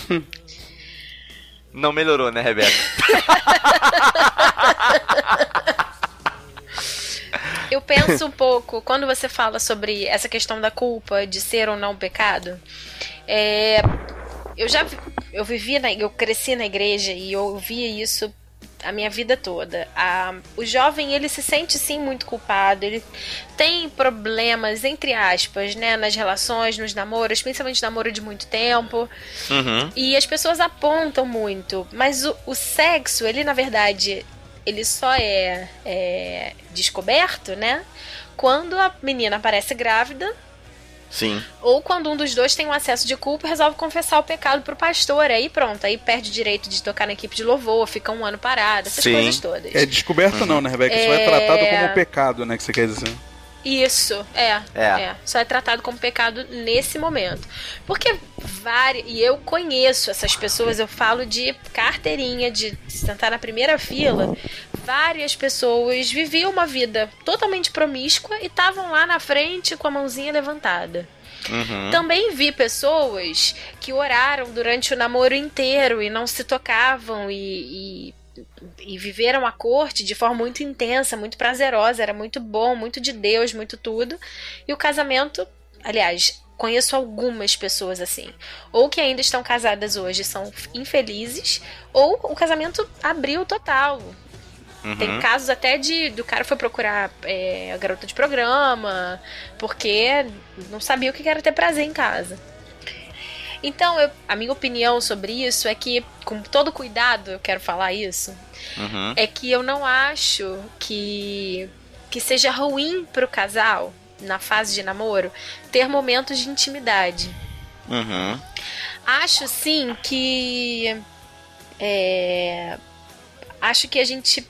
Não melhorou, né, Rebeca? Eu penso um pouco, quando você fala sobre essa questão da culpa, de ser ou não pecado, é, eu já eu vivi na, eu cresci na igreja e eu ouvia isso a minha vida toda. A, o jovem, ele se sente sim muito culpado, ele tem problemas, entre aspas, né, nas relações, nos namoros, principalmente namoro de muito tempo. Uhum. E as pessoas apontam muito, mas o, o sexo, ele na verdade, ele só é, é descoberto, né, quando a menina aparece grávida Sim. Ou quando um dos dois tem um acesso de culpa e resolve confessar o pecado pro pastor. Aí pronto, aí perde o direito de tocar na equipe de louvor, fica um ano parado, essas Sim. coisas todas. É descoberto não, né, Rebeca? Só é É. tratado como pecado, né, que você quer dizer. Isso, é, É. é. Só é tratado como pecado nesse momento. Porque várias. E eu conheço essas pessoas, eu falo de carteirinha, de sentar na primeira fila. Várias pessoas viviam uma vida totalmente promíscua e estavam lá na frente com a mãozinha levantada. Uhum. Também vi pessoas que oraram durante o namoro inteiro e não se tocavam e, e, e viveram a corte de forma muito intensa, muito prazerosa, era muito bom, muito de Deus, muito tudo. E o casamento, aliás, conheço algumas pessoas assim, ou que ainda estão casadas hoje são infelizes, ou o casamento abriu total. Uhum. Tem casos até de do cara foi procurar é, a garota de programa porque não sabia o que era ter prazer em casa. Então, eu- a minha opinião sobre isso é que, com todo cuidado, eu quero falar isso, Uhum. é que eu não acho que, que seja ruim pro casal, na fase de namoro, ter momentos de intimidade. Uhum. Acho sim que. é, acho que a gente.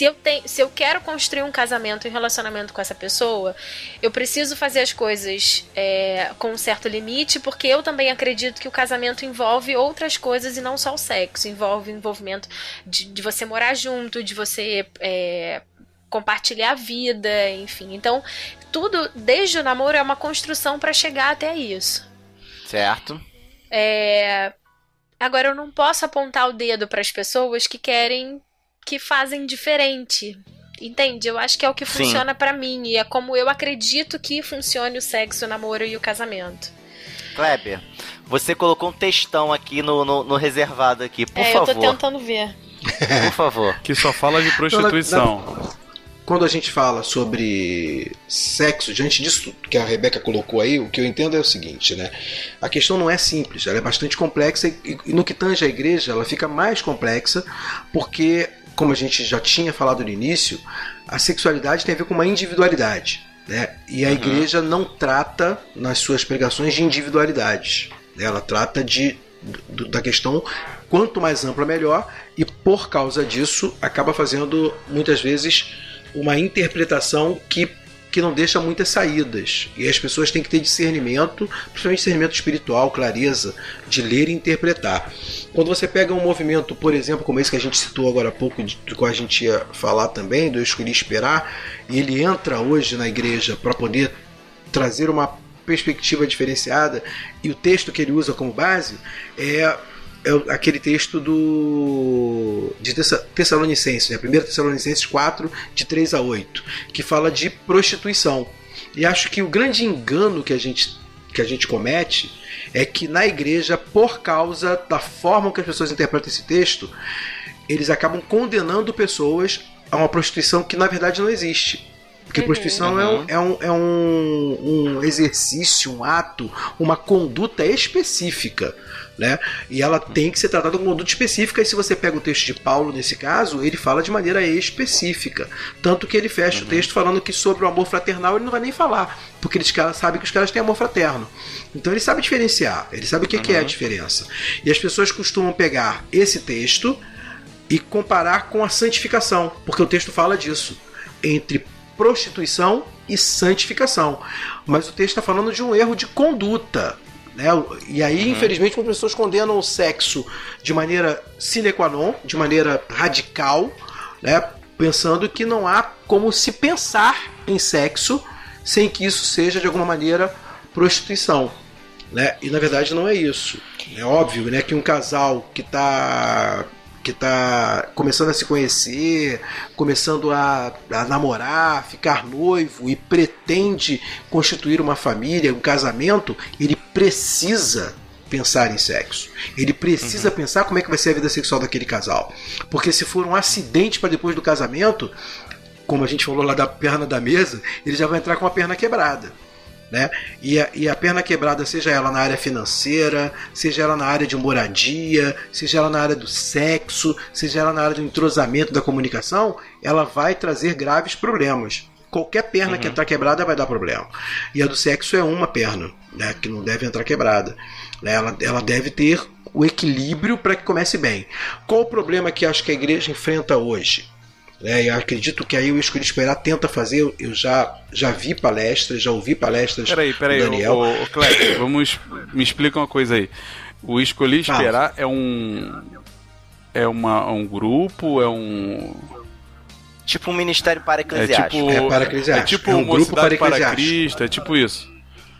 Se eu, tenho, se eu quero construir um casamento e um relacionamento com essa pessoa, eu preciso fazer as coisas é, com um certo limite, porque eu também acredito que o casamento envolve outras coisas e não só o sexo. Envolve o envolvimento de, de você morar junto, de você é, compartilhar a vida, enfim. Então, tudo, desde o namoro, é uma construção para chegar até isso. Certo. É, Agora, eu não posso apontar o dedo para as pessoas que querem que fazem diferente. Entende? Eu acho que é o que Sim. funciona pra mim e é como eu acredito que funcione o sexo, o namoro e o casamento. Kleber, você colocou um textão aqui no, no, no reservado aqui, por é, eu favor. tô tentando ver. Por favor. Que só fala de prostituição. Quando a gente fala sobre sexo, diante disso que a Rebeca colocou aí, o que eu entendo é o seguinte, né? A questão não é simples, ela é bastante complexa e, e no que tange a igreja, ela fica mais complexa, porque, como a gente já tinha falado no início, a sexualidade tem a ver com uma individualidade. Né? E a igreja não trata nas suas pregações de individualidades. né? Ela trata de, do- da questão quanto mais ampla melhor e por causa disso acaba fazendo muitas vezes uma interpretação que que não deixa muitas saídas. E as pessoas têm que ter discernimento, principalmente discernimento espiritual, clareza, de ler e interpretar. Quando você pega um movimento, por exemplo, como esse que a gente citou agora há pouco, do qual a gente ia falar também, do Eu Escolhi Esperar, e ele entra hoje na igreja para poder trazer uma perspectiva diferenciada, e o texto que ele usa como base é, é aquele texto do de Tessa- Tessalonicenses, né? 1 Tessalonicenses 4, de 3 a 8, que fala de prostituição. E acho que o grande engano que a gente, que a gente comete é que na igreja, por causa da forma que as pessoas interpretam esse texto, eles acabam condenando pessoas a uma prostituição que na verdade não existe. Porque prostituição é, um, é, um, é um, um exercício, um ato, uma conduta específica. Né? E ela tem que ser tratada como conduta específica. E se você pega o texto de Paulo, nesse caso, ele fala de maneira específica. Tanto que ele fecha o texto falando que sobre o amor fraternal ele não vai nem falar. Porque eles sabem que os caras têm amor fraterno. Então ele sabe diferenciar, ele sabe o que, que é a diferença. E as pessoas costumam pegar esse texto e comparar com a santificação, porque o texto fala disso, entre prostituição e santificação. Mas o texto está falando de um erro de conduta. Né? E aí, infelizmente, as pessoas condenam o sexo de maneira sine qua non, de maneira radical, né? pensando que não há como se pensar em sexo sem que isso seja, de alguma maneira, prostituição. Né? E na verdade não é isso. É óbvio né, que um casal que está que tá começando a se conhecer, começando a, a namorar, ficar noivo e pretende constituir uma família, um casamento, ele precisa pensar em sexo. Ele precisa pensar como é que vai ser a vida sexual daquele casal. Porque se for um acidente para depois do casamento, como a gente falou lá da perna da mesa, ele já vai entrar com a perna quebrada. Né? E, a, e a perna quebrada, seja ela na área financeira, seja ela na área de moradia, seja ela na área do sexo, seja ela na área do entrosamento da comunicação, ela vai trazer graves problemas. Qualquer perna que entrar quebrada vai dar problema. E a do sexo é uma perna, né, que não deve entrar quebrada. Né? Ela, ela deve ter o equilíbrio para que comece bem. Qual o problema que acho que a igreja enfrenta hoje? Né? Eu acredito que aí o Escolhi Esperar tenta fazer. Eu- já, já vi palestras, já ouvi palestras Peraí, peraí, do Daniel. ô, ô, ô, Kleber, vamos, me explica uma coisa aí. O Escolhi. Esperar é um. É uma, um grupo, é um. Tipo um ministério para É eclesiástico. tipo. É para eclesiástico. É tipo É um grupo para para, eclesiástico. Cristo, é tipo isso.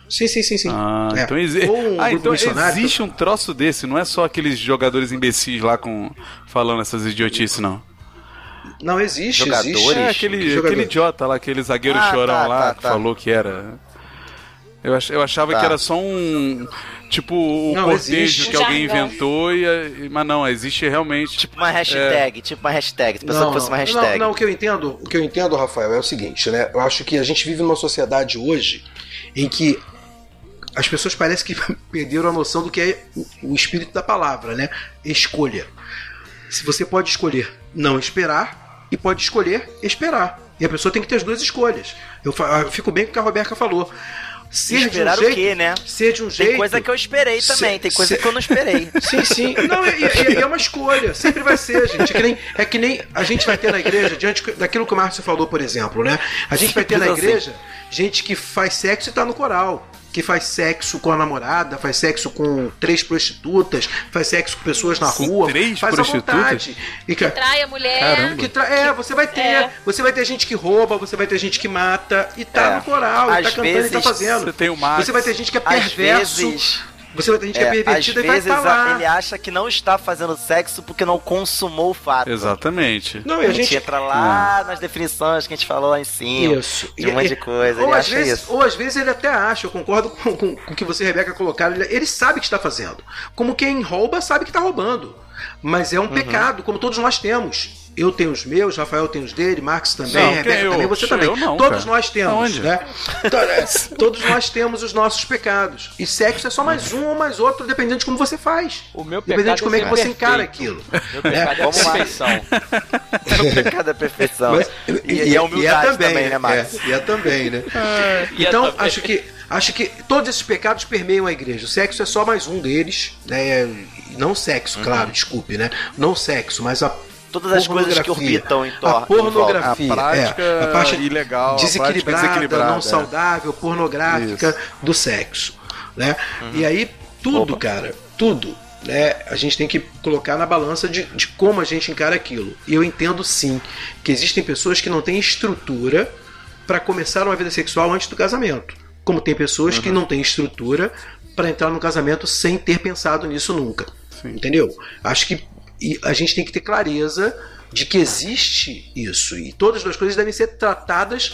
Sim, sim, sim, sim. Ah, É. então, exi- um ah, então existe um troço desse, não é só aqueles jogadores imbecis lá com falando essas idiotices, não. Não existe, Jogadores? existe. É aquele, Jogador. aquele idiota lá, aquele zagueiro Ah, chorão tá, lá, tá, que tá. falou que era. Eu, ach, eu achava Tá. que era só um. Tipo, o Não, cortejo existe. que alguém Jargão. inventou, e, mas não, existe realmente. Tipo uma hashtag, tipo uma hashtag. Se pensou que fosse uma hashtag. Não, não, o que eu entendo, o que eu entendo, Rafael, é o seguinte, né? Eu acho que a gente vive numa sociedade hoje em que as pessoas parecem que perderam a noção do que é o- o espírito da palavra, né? Escolha. Se você pode escolher não esperar e pode escolher esperar. E a pessoa tem que ter as duas escolhas. Eu, eu fico bem com o que a Roberta falou. Ser Esperar de um o jeito, quê, né? Ser de um jeito. Tem coisa que eu esperei também, Se- tem coisa se- que eu não esperei. Sim, sim. Não, e, e- e é uma escolha. Sempre vai ser, gente. É que, nem, é que nem a gente vai ter na igreja, diante daquilo que o Márcio falou, por exemplo, né? A gente vai ter na igreja gente que faz sexo e tá no coral. Que faz sexo com a namorada, faz sexo com três prostitutas, faz sexo com pessoas na Com rua. três faz prostitutas? à vontade. E que, Trai a mulher. Caramba. que tra- É, você vai ter. É. Você vai ter gente que rouba, você vai ter gente que mata e tá É. no coral, e Às tá cantando e tá fazendo. Você tem o Max. Você vai ter gente que é Às perverso. vezes. Você vai ter gente que é É, às e vai vezes estar lá. ele acha que não está fazendo sexo porque não consumou o fato. Exatamente. Não, A e a gente, gente. entra lá nas definições que a gente falou lá em cima. Isso. De um monte de coisa. Ou Ele às, acha vezes, isso. ou às vezes ele até acha, eu concordo com, com, com o que você, Rebeca, colocaram. Ele, ele sabe que está fazendo. Como quem rouba sabe que está roubando. Mas é Uhum. um pecado, como todos nós temos. Eu tenho os meus, Rafael tem os dele, Marcos também, Não, Rebeca eu? também, você também. não, todos cara. nós temos, Aonde? né? To- é, todos nós temos os nossos pecados. E sexo é só mais um ou mais outro, dependendo de como você faz. O meu Dependendo de pecado como é que você perfeito. encara aquilo. Meu pecado é a Vamos lá. perfeição. O pecado é perfeição. Mas- e, e a humildade também, né, Max? É, e é também, né? E é Então, também- acho que, acho que todos esses pecados permeiam a igreja. O sexo é só mais um deles, né? E Não sexo, Uhum. claro, desculpe, né? Não sexo, mas a Todas as coisas que orbitam em torno. A pornografia, A prática é, a parte ilegal, a prática desequilibrada, desequilibrada, não é. saudável, pornográfica do sexo, né? Uhum. E aí tudo, cara, tudo, né? A gente tem que colocar na balança de, de como a gente encara aquilo. E eu entendo sim que existem pessoas que não têm estrutura para começar uma vida sexual antes do casamento, como tem pessoas Uhum. que não têm estrutura para entrar no casamento sem ter pensado nisso nunca. Entendeu? Acho que e a gente tem que ter clareza de que existe isso e todas as coisas devem ser tratadas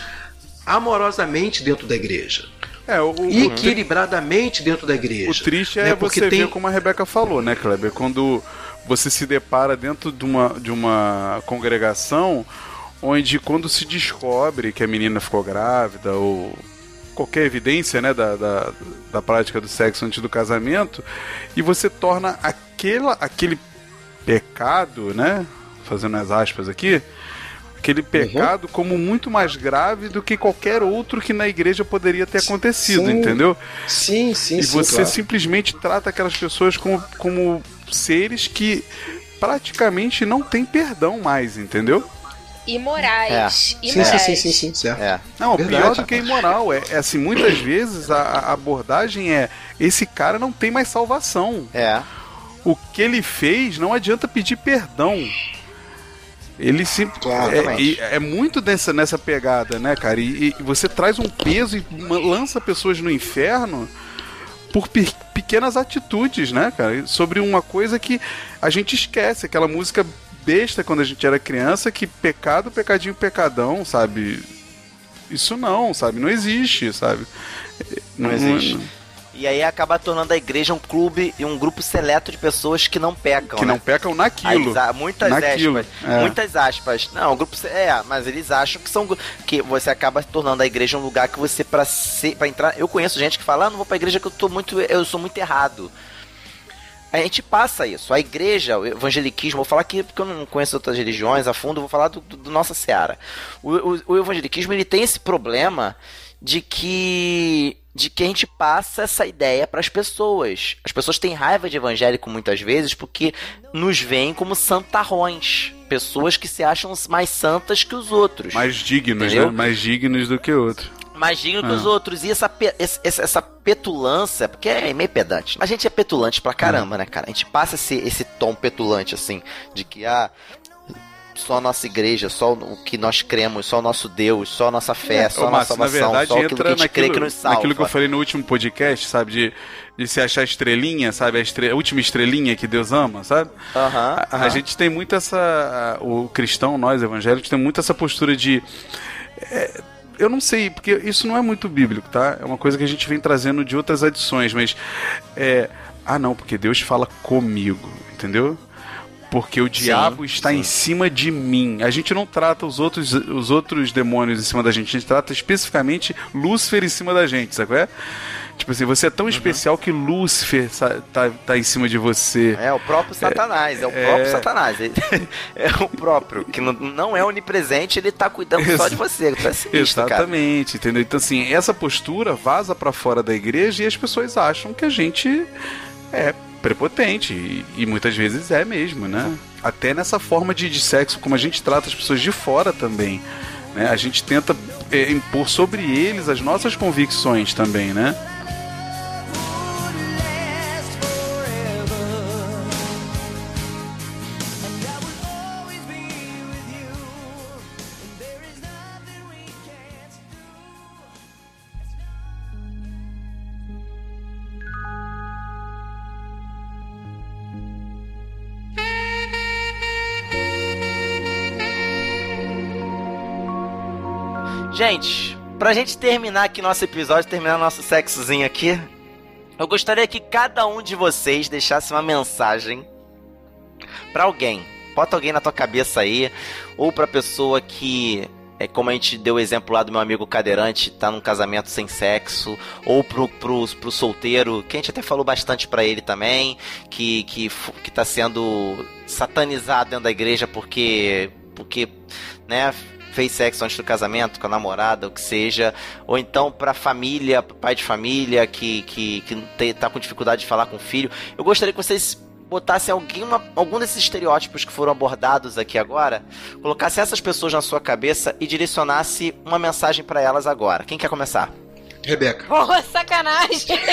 amorosamente dentro da igreja. É, o, o, E equilibradamente dentro da igreja. o triste é né? Porque você tem ver como a Rebeca falou, né, Kleber? Quando você se depara dentro de uma, de uma congregação onde quando se descobre que a menina ficou grávida ou qualquer evidência né, da, da, da prática do sexo antes do casamento e você torna aquela, aquele pecado, né? Fazendo as aspas aqui, aquele pecado como muito mais grave do que qualquer outro que na igreja poderia ter acontecido, Sim. entendeu? Sim, sim, E sim, você claro. simplesmente trata aquelas pessoas como, como seres que praticamente não têm perdão mais, entendeu? Imorais. Sim, Imorais. sim, sim, sim, sim, certo. É. Não, Verdade, pior do que imoral. É, é assim, muitas vezes a, a abordagem é esse cara não tem mais salvação. É. O que ele fez não adianta pedir perdão. Ele se Claro, é, é muito dessa, nessa pegada, né, cara? E, e você traz um peso e lança pessoas no inferno por pe- pequenas atitudes, né, cara? Sobre uma coisa que a gente esquece, aquela música besta quando a gente era criança, que pecado, pecadinho, pecadão, sabe? Isso não, sabe? Não existe, sabe? Não existe. E aí acaba tornando a igreja um clube e um grupo seleto de pessoas que não pecam. Que né? não pecam Aí naquilo. eles a- muitas Naquilo, aspas. é. Muitas aspas. Não, o grupo é, mas eles acham que são que você acaba tornando a igreja um lugar que você para ser para entrar. Eu conheço gente que fala: ah, "Não vou pra igreja que eu tô muito eu sou muito errado". A gente passa isso. A igreja, o evangeliquismo, vou falar aqui porque eu não conheço outras religiões a fundo, vou falar do, do, do Nossa Seara. O, o, o evangeliquismo ele tem esse problema de que de que a gente passa essa ideia para as pessoas. As pessoas têm raiva de evangélico muitas vezes porque nos veem como santarrões, pessoas que se acham mais santas que os outros Mais dignos, Entendeu? né? Mais dignos do que outro. mais digno que Ah. os outros. E essa, essa, essa petulância, porque é meio pedante. A gente é petulante pra caramba, né, cara? A gente passa esse, esse tom petulante, assim, de que, ah, só a nossa igreja, só o que nós cremos, só o nosso Deus, só a nossa fé, só Ô, a nossa Márcio, na salvação, verdade, só aquilo que a entra gente crê que naquilo, nos salva. naquilo que eu falei no último podcast, sabe? De, de se achar estrelinha, sabe? A, estre- a última estrelinha que Deus ama, sabe? Aham, A, a gente tem muito essa. O cristão, nós evangélicos, tem muito essa postura de. é, eu não sei, porque isso não é muito bíblico, tá? É uma coisa que a gente vem trazendo de outras adições, mas. É, ah, não, porque Deus fala comigo, entendeu? Porque o diabo está em cima de mim. A gente não trata os outros, os outros demônios em cima da gente, a gente trata especificamente Lúcifer em cima da gente, sabe qual é? Tipo assim, você é Uhum. tão especial que Lúcifer tá, tá em cima de você. É o próprio Satanás, é, o é- próprio Satanás. Ele- é o próprio, que não, não é onipresente, ele tá cuidando só de você. É sinistro, cara. Exatamente, entendeu? Então, assim, essa postura vaza pra fora da igreja e as pessoas acham que a gente é prepotente. E, e muitas vezes é mesmo, né? Até nessa forma de, de sexo, como a gente trata as pessoas de fora também. Né? A gente tenta é, impor sobre eles as nossas convicções também, né? Gente, pra gente terminar aqui nosso episódio, terminar nosso sexozinho aqui, eu gostaria que cada um de vocês deixasse uma mensagem pra alguém. Bota alguém na tua cabeça aí, ou pra pessoa que é como a gente deu o exemplo lá do meu amigo cadeirante, tá num casamento sem sexo, ou pro, pro, pro solteiro, que a gente até falou bastante pra ele também, que, que, que tá sendo satanizado dentro da igreja porque, porque, né, fez sexo antes do casamento com a namorada, o que seja, ou então pra família, pro pai de família que, que, que tem, tá com dificuldade de falar com o filho. Eu gostaria que vocês botassem alguém, uma- algum desses estereótipos que foram abordados aqui agora, colocasse essas pessoas na sua cabeça e direcionasse uma mensagem pra elas agora. Quem quer começar? Rebeca. Porra, sacanagem.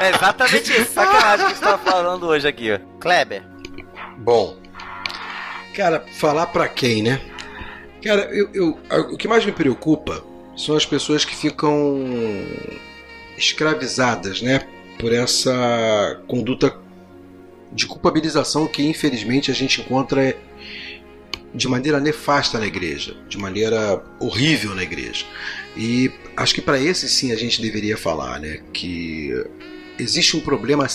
É exatamente isso, sacanagem que você tá falando hoje aqui. Kleber. Bom, cara, falar pra quem, né? Cara, eu, eu- o que mais me preocupa são as pessoas que ficam escravizadas, né? Por essa conduta de culpabilização que infelizmente a gente encontra de maneira nefasta na igreja, de maneira horrível na igreja. E acho que para esses sim a gente deveria falar, né? Que existe um problema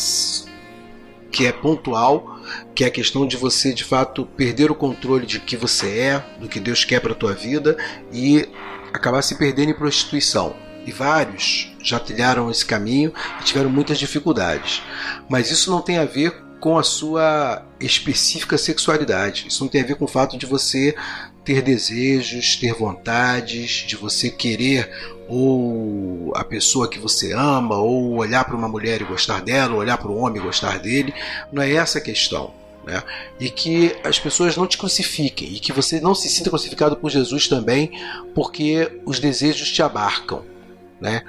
que é pontual, que é a questão de você de fato perder o controle de que você é, do que Deus quer para tua vida e acabar se perdendo em prostituição. E vários já trilharam esse caminho e tiveram muitas dificuldades. Mas isso não tem a ver com a sua específica sexualidade. Isso não tem a ver com o fato de você ter desejos, ter vontades, de você querer ou a pessoa que você ama, ou olhar para uma mulher e gostar dela, ou olhar para um homem e gostar dele. Não é essa a questão. Né? E que as pessoas não te crucifiquem, e que você não se sinta crucificado por Jesus também, porque os desejos te abarcam. Né?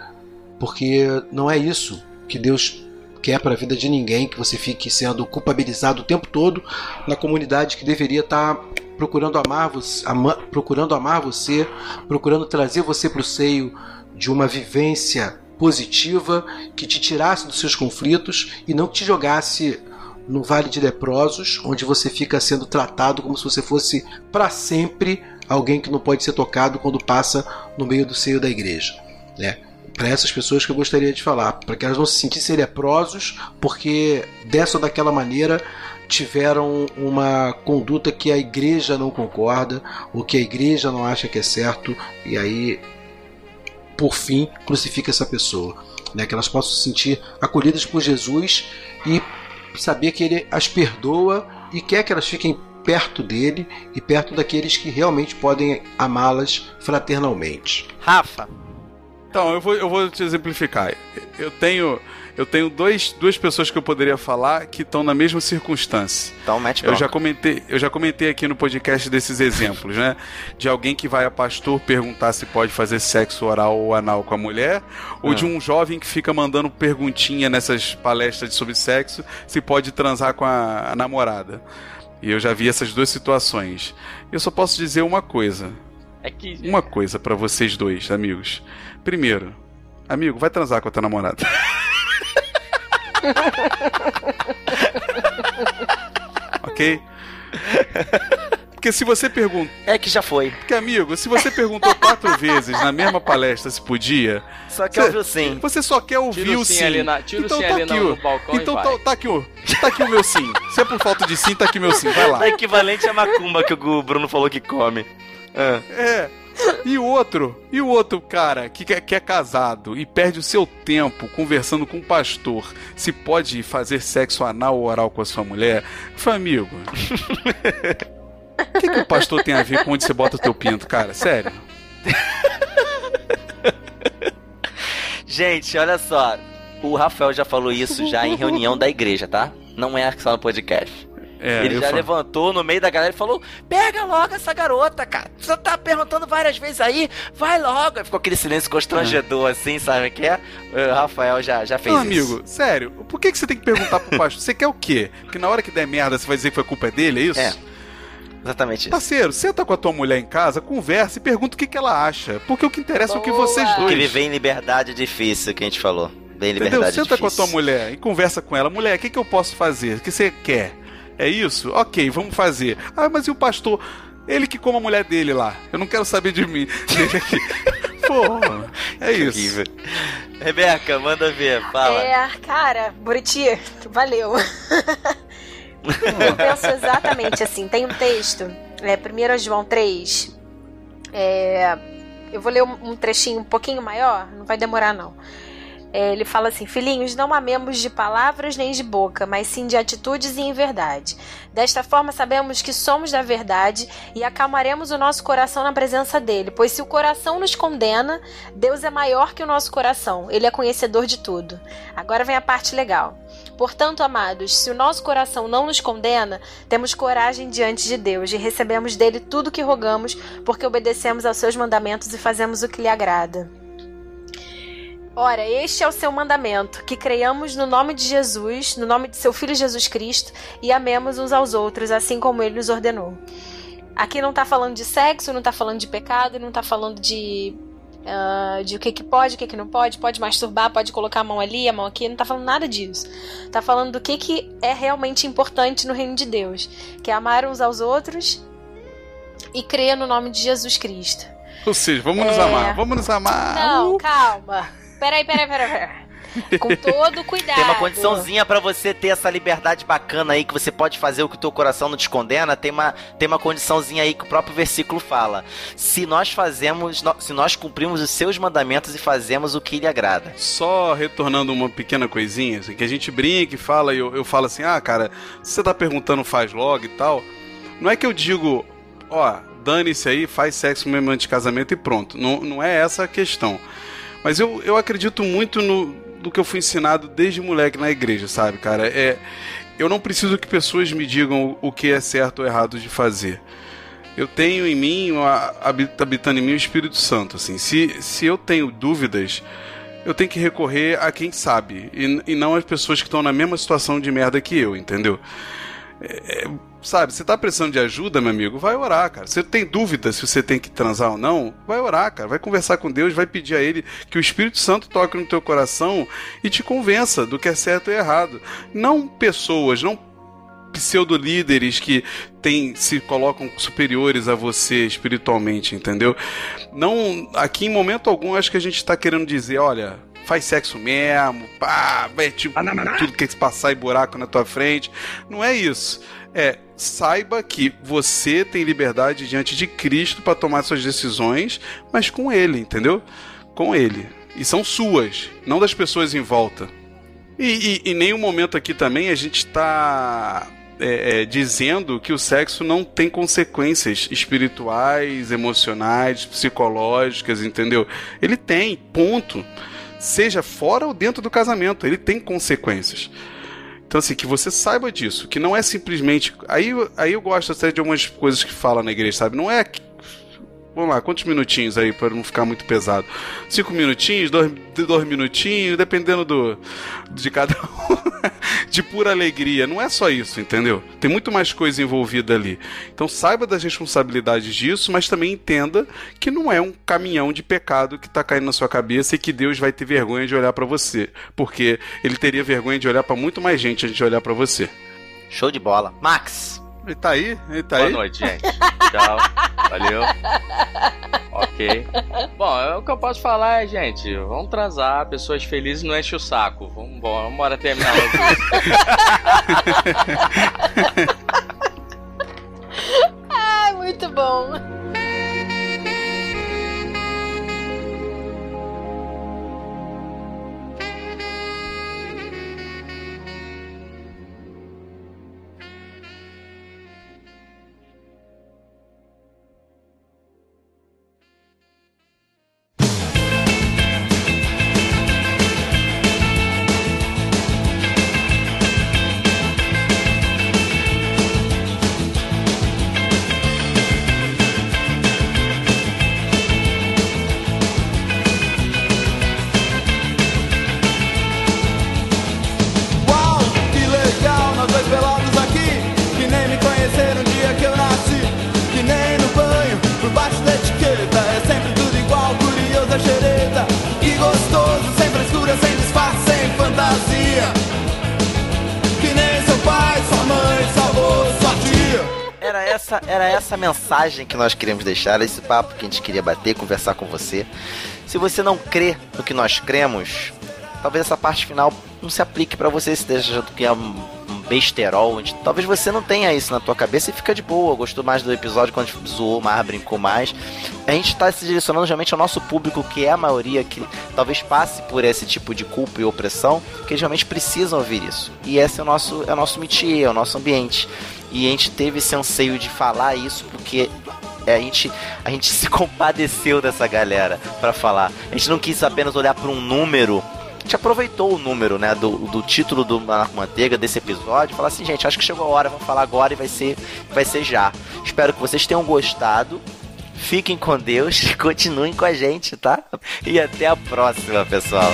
Porque não é isso que Deus quer para a vida de ninguém, que você fique sendo culpabilizado o tempo todo na comunidade que deveria estar procurando amar você, ama- procurando amar você, procurando trazer você para o seio de uma vivência positiva que te tirasse dos seus conflitos e não te jogasse no vale de leprosos, onde você fica sendo tratado como se você fosse para sempre alguém que não pode ser tocado quando passa no meio do seio da igreja, né? Para essas pessoas que eu gostaria de falar, para que elas não se sentissem leprosos, porque dessa ou daquela maneira tiveram uma conduta que a igreja não concorda, ou que a igreja não acha que é certo, e aí, por fim, crucifica essa pessoa. Né? Que elas possam se sentir acolhidas por Jesus e saber que ele as perdoa e quer que elas fiquem perto dele e perto daqueles que realmente podem amá-las fraternalmente. Rafa. Então, eu vou, eu vou te exemplificar. Eu tenho, eu tenho dois, duas pessoas que eu poderia falar que estão na mesma circunstância. Então, mete Eu já comentei, eu já comentei aqui no podcast desses exemplos, né? De alguém que vai a pastor perguntar se pode fazer sexo oral ou anal com a mulher, ou de um jovem que fica mandando perguntinha nessas palestras sobre sexo se pode transar com a, a namorada. E eu já vi essas duas situações. Eu só posso dizer uma coisa. É que. Uma coisa pra vocês dois, amigos. Primeiro, amigo, vai transar com a tua namorada. ok? Porque se você pergunta. É que já foi. Porque, amigo, se você perguntou quatro vezes na mesma palestra se podia. Só quer ouvir o sim. Você só quer ouvir Tira o o sim sim. ali na- tira o então sim tá ali aqui, no- ó. no balcão e Então vai. tá, tá aqui, ó. Tá aqui o meu sim. Se é por falta de sim, tá aqui meu sim. Vai lá. É equivalente a macumba que o Bruno falou que come. Ah. É. E o outro, e o outro cara que, que é casado e perde o seu tempo conversando com um pastor se pode fazer sexo anal ou oral com a sua mulher, foi amigo. O que, que o pastor tem a ver com onde você bota o teu pinto, cara? Sério? Gente, olha só. O Rafael já falou isso já em reunião da igreja, tá? Não é só no podcast. É, Ele já falo- levantou no meio da galera e falou: Pega logo essa garota, cara. Você tá perguntando várias vezes aí, vai logo. Aí ficou aquele silêncio constrangedor assim, sabe o que é? O Rafael já, já fez Não, isso. amigo, sério, por que, que você tem que perguntar pro pastor? Você quer o quê? Que na hora que der merda você vai dizer que foi culpa dele, é isso? É. Exatamente isso. Parceiro, senta com a tua mulher em casa, conversa e pergunta o que, que ela acha. Porque o que interessa é o que Boa. vocês dois. Que viver em liberdade é difícil, que a gente falou. Bem Entendeu? liberdade Senta difícil. com a tua mulher e conversa com ela. Mulher, o que, que eu posso fazer? O que você quer? É isso? Ok, vamos fazer. Ah, mas e o pastor? Ele que coma a mulher dele lá. Eu não quero saber de mim. Dele aqui. Porra, é isso. Rebeca, manda ver, fala. É, cara, Buriti, valeu. Eu penso exatamente assim. Tem um texto, é 1 João 3. É, eu vou ler um um trechinho um pouquinho maior, não vai demorar não. É, ele fala assim: Filhinhos, não amemos de palavras nem de boca, mas sim de atitudes e em verdade. Desta forma, sabemos que somos da verdade e acalmaremos o nosso coração na presença dele. Pois se o coração nos condena, Deus é maior que o nosso coração. Ele é conhecedor de tudo. Agora vem a parte legal. Portanto, amados, se o nosso coração não nos condena, temos coragem diante de Deus e recebemos dele tudo o que rogamos, porque obedecemos aos seus mandamentos e fazemos o que lhe agrada. Ora, este é o seu mandamento: que creiamos no nome de Jesus, no nome de seu Filho Jesus Cristo, e amemos uns aos outros, assim como ele nos ordenou. Aqui não tá falando de sexo, não tá falando de pecado, não tá falando de. ah, de o que, que pode, o que, que não pode, pode masturbar, pode colocar a mão ali, a mão aqui, não tá falando nada disso. Tá falando do que, que é realmente importante no reino de Deus, que é amar uns aos outros e crer no nome de Jesus Cristo. Ou seja, vamos nos É. amar, vamos nos amar. Não, calma. Peraí, peraí, peraí, peraí. Com todo cuidado. Tem uma condiçãozinha pra você ter essa liberdade bacana aí, que você pode fazer o que o teu coração não te condena. Tem uma, tem uma condiçãozinha aí que o próprio versículo fala. Se nós fazemos, se nós cumprimos os seus mandamentos e fazemos o que lhe agrada. Só retornando uma pequena coisinha, assim, que a gente brinca e fala, e eu, eu falo assim, ah, cara, se você tá perguntando faz logo e tal, não é que eu digo, ó, dane-se aí, faz sexo mesmo antes de casamento e pronto. Não, não é essa a questão. Mas eu, eu acredito muito no, do que eu fui ensinado desde moleque na igreja, sabe, cara? É, eu não preciso que pessoas me digam o, que é certo ou errado de fazer. Eu tenho em mim, habitando em mim o Espírito Santo, assim. Se, se eu tenho dúvidas, eu tenho que recorrer a quem sabe e, e não às pessoas que estão na mesma situação de merda que eu, entendeu? É, é, sabe, você tá precisando de ajuda, meu amigo, vai orar, cara. Você tem dúvida se você tem que transar ou não, vai orar, cara. Vai conversar com Deus, vai pedir a Ele que o Espírito Santo toque no teu coração e te convença do que é certo e errado. Não pessoas, não pseudo-líderes que tem, se colocam superiores a você espiritualmente, entendeu? Não, aqui em momento algum acho que a gente tá querendo dizer, olha, faz sexo mesmo, pá, vai tipo, tudo que se passar e buraco na tua frente. Não é isso. É, saiba que você tem liberdade diante de Cristo para tomar suas decisões, mas com ele, entendeu? Com ele. E são suas, não das pessoas em volta. E, em nenhum momento aqui também a gente está é, é, dizendo que o sexo não tem consequências espirituais, emocionais, psicológicas, entendeu? Ele tem, ponto. Seja fora ou dentro do casamento, ele tem consequências. Então, assim, que você saiba disso, que não é simplesmente. Aí, aí eu gosto até de algumas coisas que fala na igreja, sabe? Não é. Vamos lá, quantos minutinhos aí para não ficar muito pesado? Cinco minutinhos, dois, dois minutinhos, dependendo do de cada um, de pura alegria. Não é só isso, entendeu? Tem muito mais coisa envolvida ali. Então saiba das responsabilidades disso, mas também entenda que não é um caminhão de pecado que tá caindo na sua cabeça e que Deus vai ter vergonha de olhar para você, porque ele teria vergonha de olhar para muito mais gente antes de olhar para você. Show de bola. Max. Ele tá aí? Ele tá Boa aí? noite, gente. Tchau. Valeu. Ok. Bom, é o que eu posso falar é, gente, vamos transar, pessoas felizes não enche o saco. Vamos embora, vamos embora terminar logo isso. Ai, muito bom. Mensagem que nós queríamos deixar, esse papo que a gente queria bater, conversar com você. Se você não crê no que nós cremos, talvez essa parte final não se aplique pra você, se achando que é besterol, onde talvez você não tenha isso na tua cabeça e fica de boa. Gostou mais do episódio quando zoou mais, brincou mais. A gente tá se direcionando realmente ao nosso público, que é a maioria que talvez passe por esse tipo de culpa e opressão, que eles realmente precisam ouvir isso. E esse é o nosso, é o nosso métier, é o nosso ambiente. E a gente teve esse anseio de falar isso porque é, a gente, a gente se compadeceu dessa galera para falar. A gente não quis apenas olhar para um número. Gente aproveitou o número, né, do, do título do Manteiga desse episódio, falar assim, gente, acho que chegou a hora, vamos falar agora e vai ser, vai ser já. Espero que vocês tenham gostado. Fiquem com Deus continuem com a gente, tá? E até a próxima, pessoal.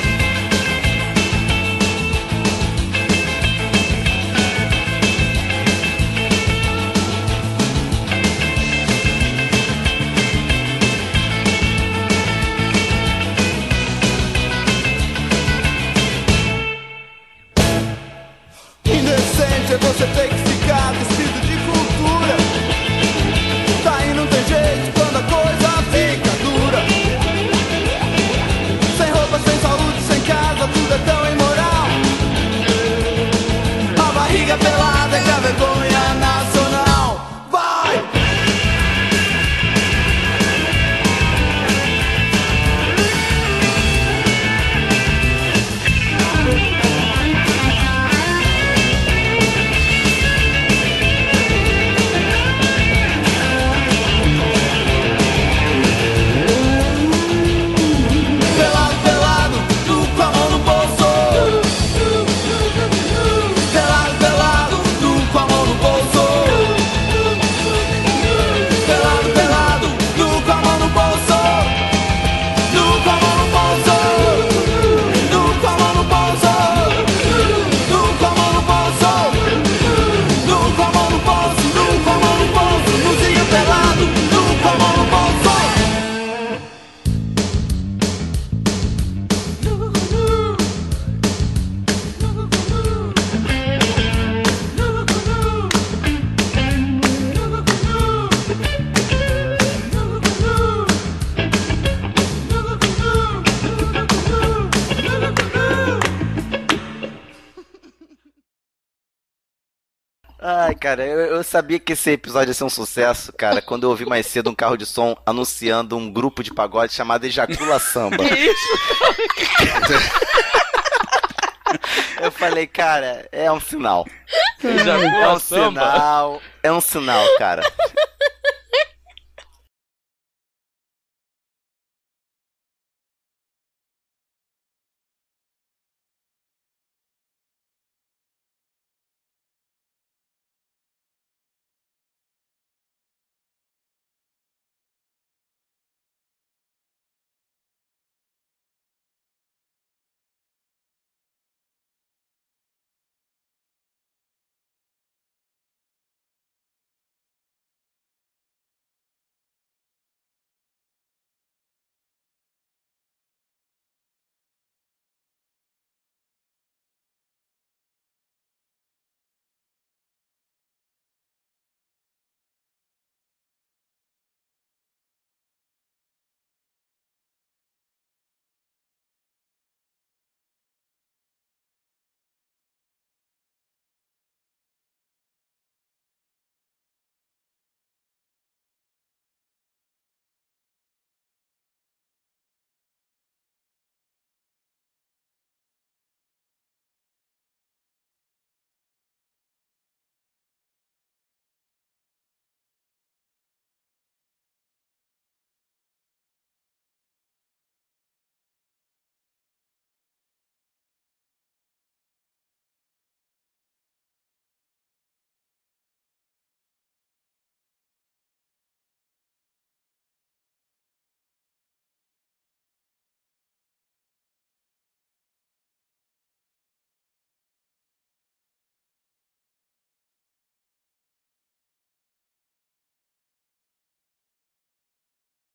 Sabia que esse episódio ia ser um sucesso, cara, quando eu ouvi mais cedo um carro de som anunciando um grupo de pagode chamado Ejacula Samba. Que isso? Eu falei, cara, é um sinal. Ejacula é um Samba? sinal. É um sinal, cara.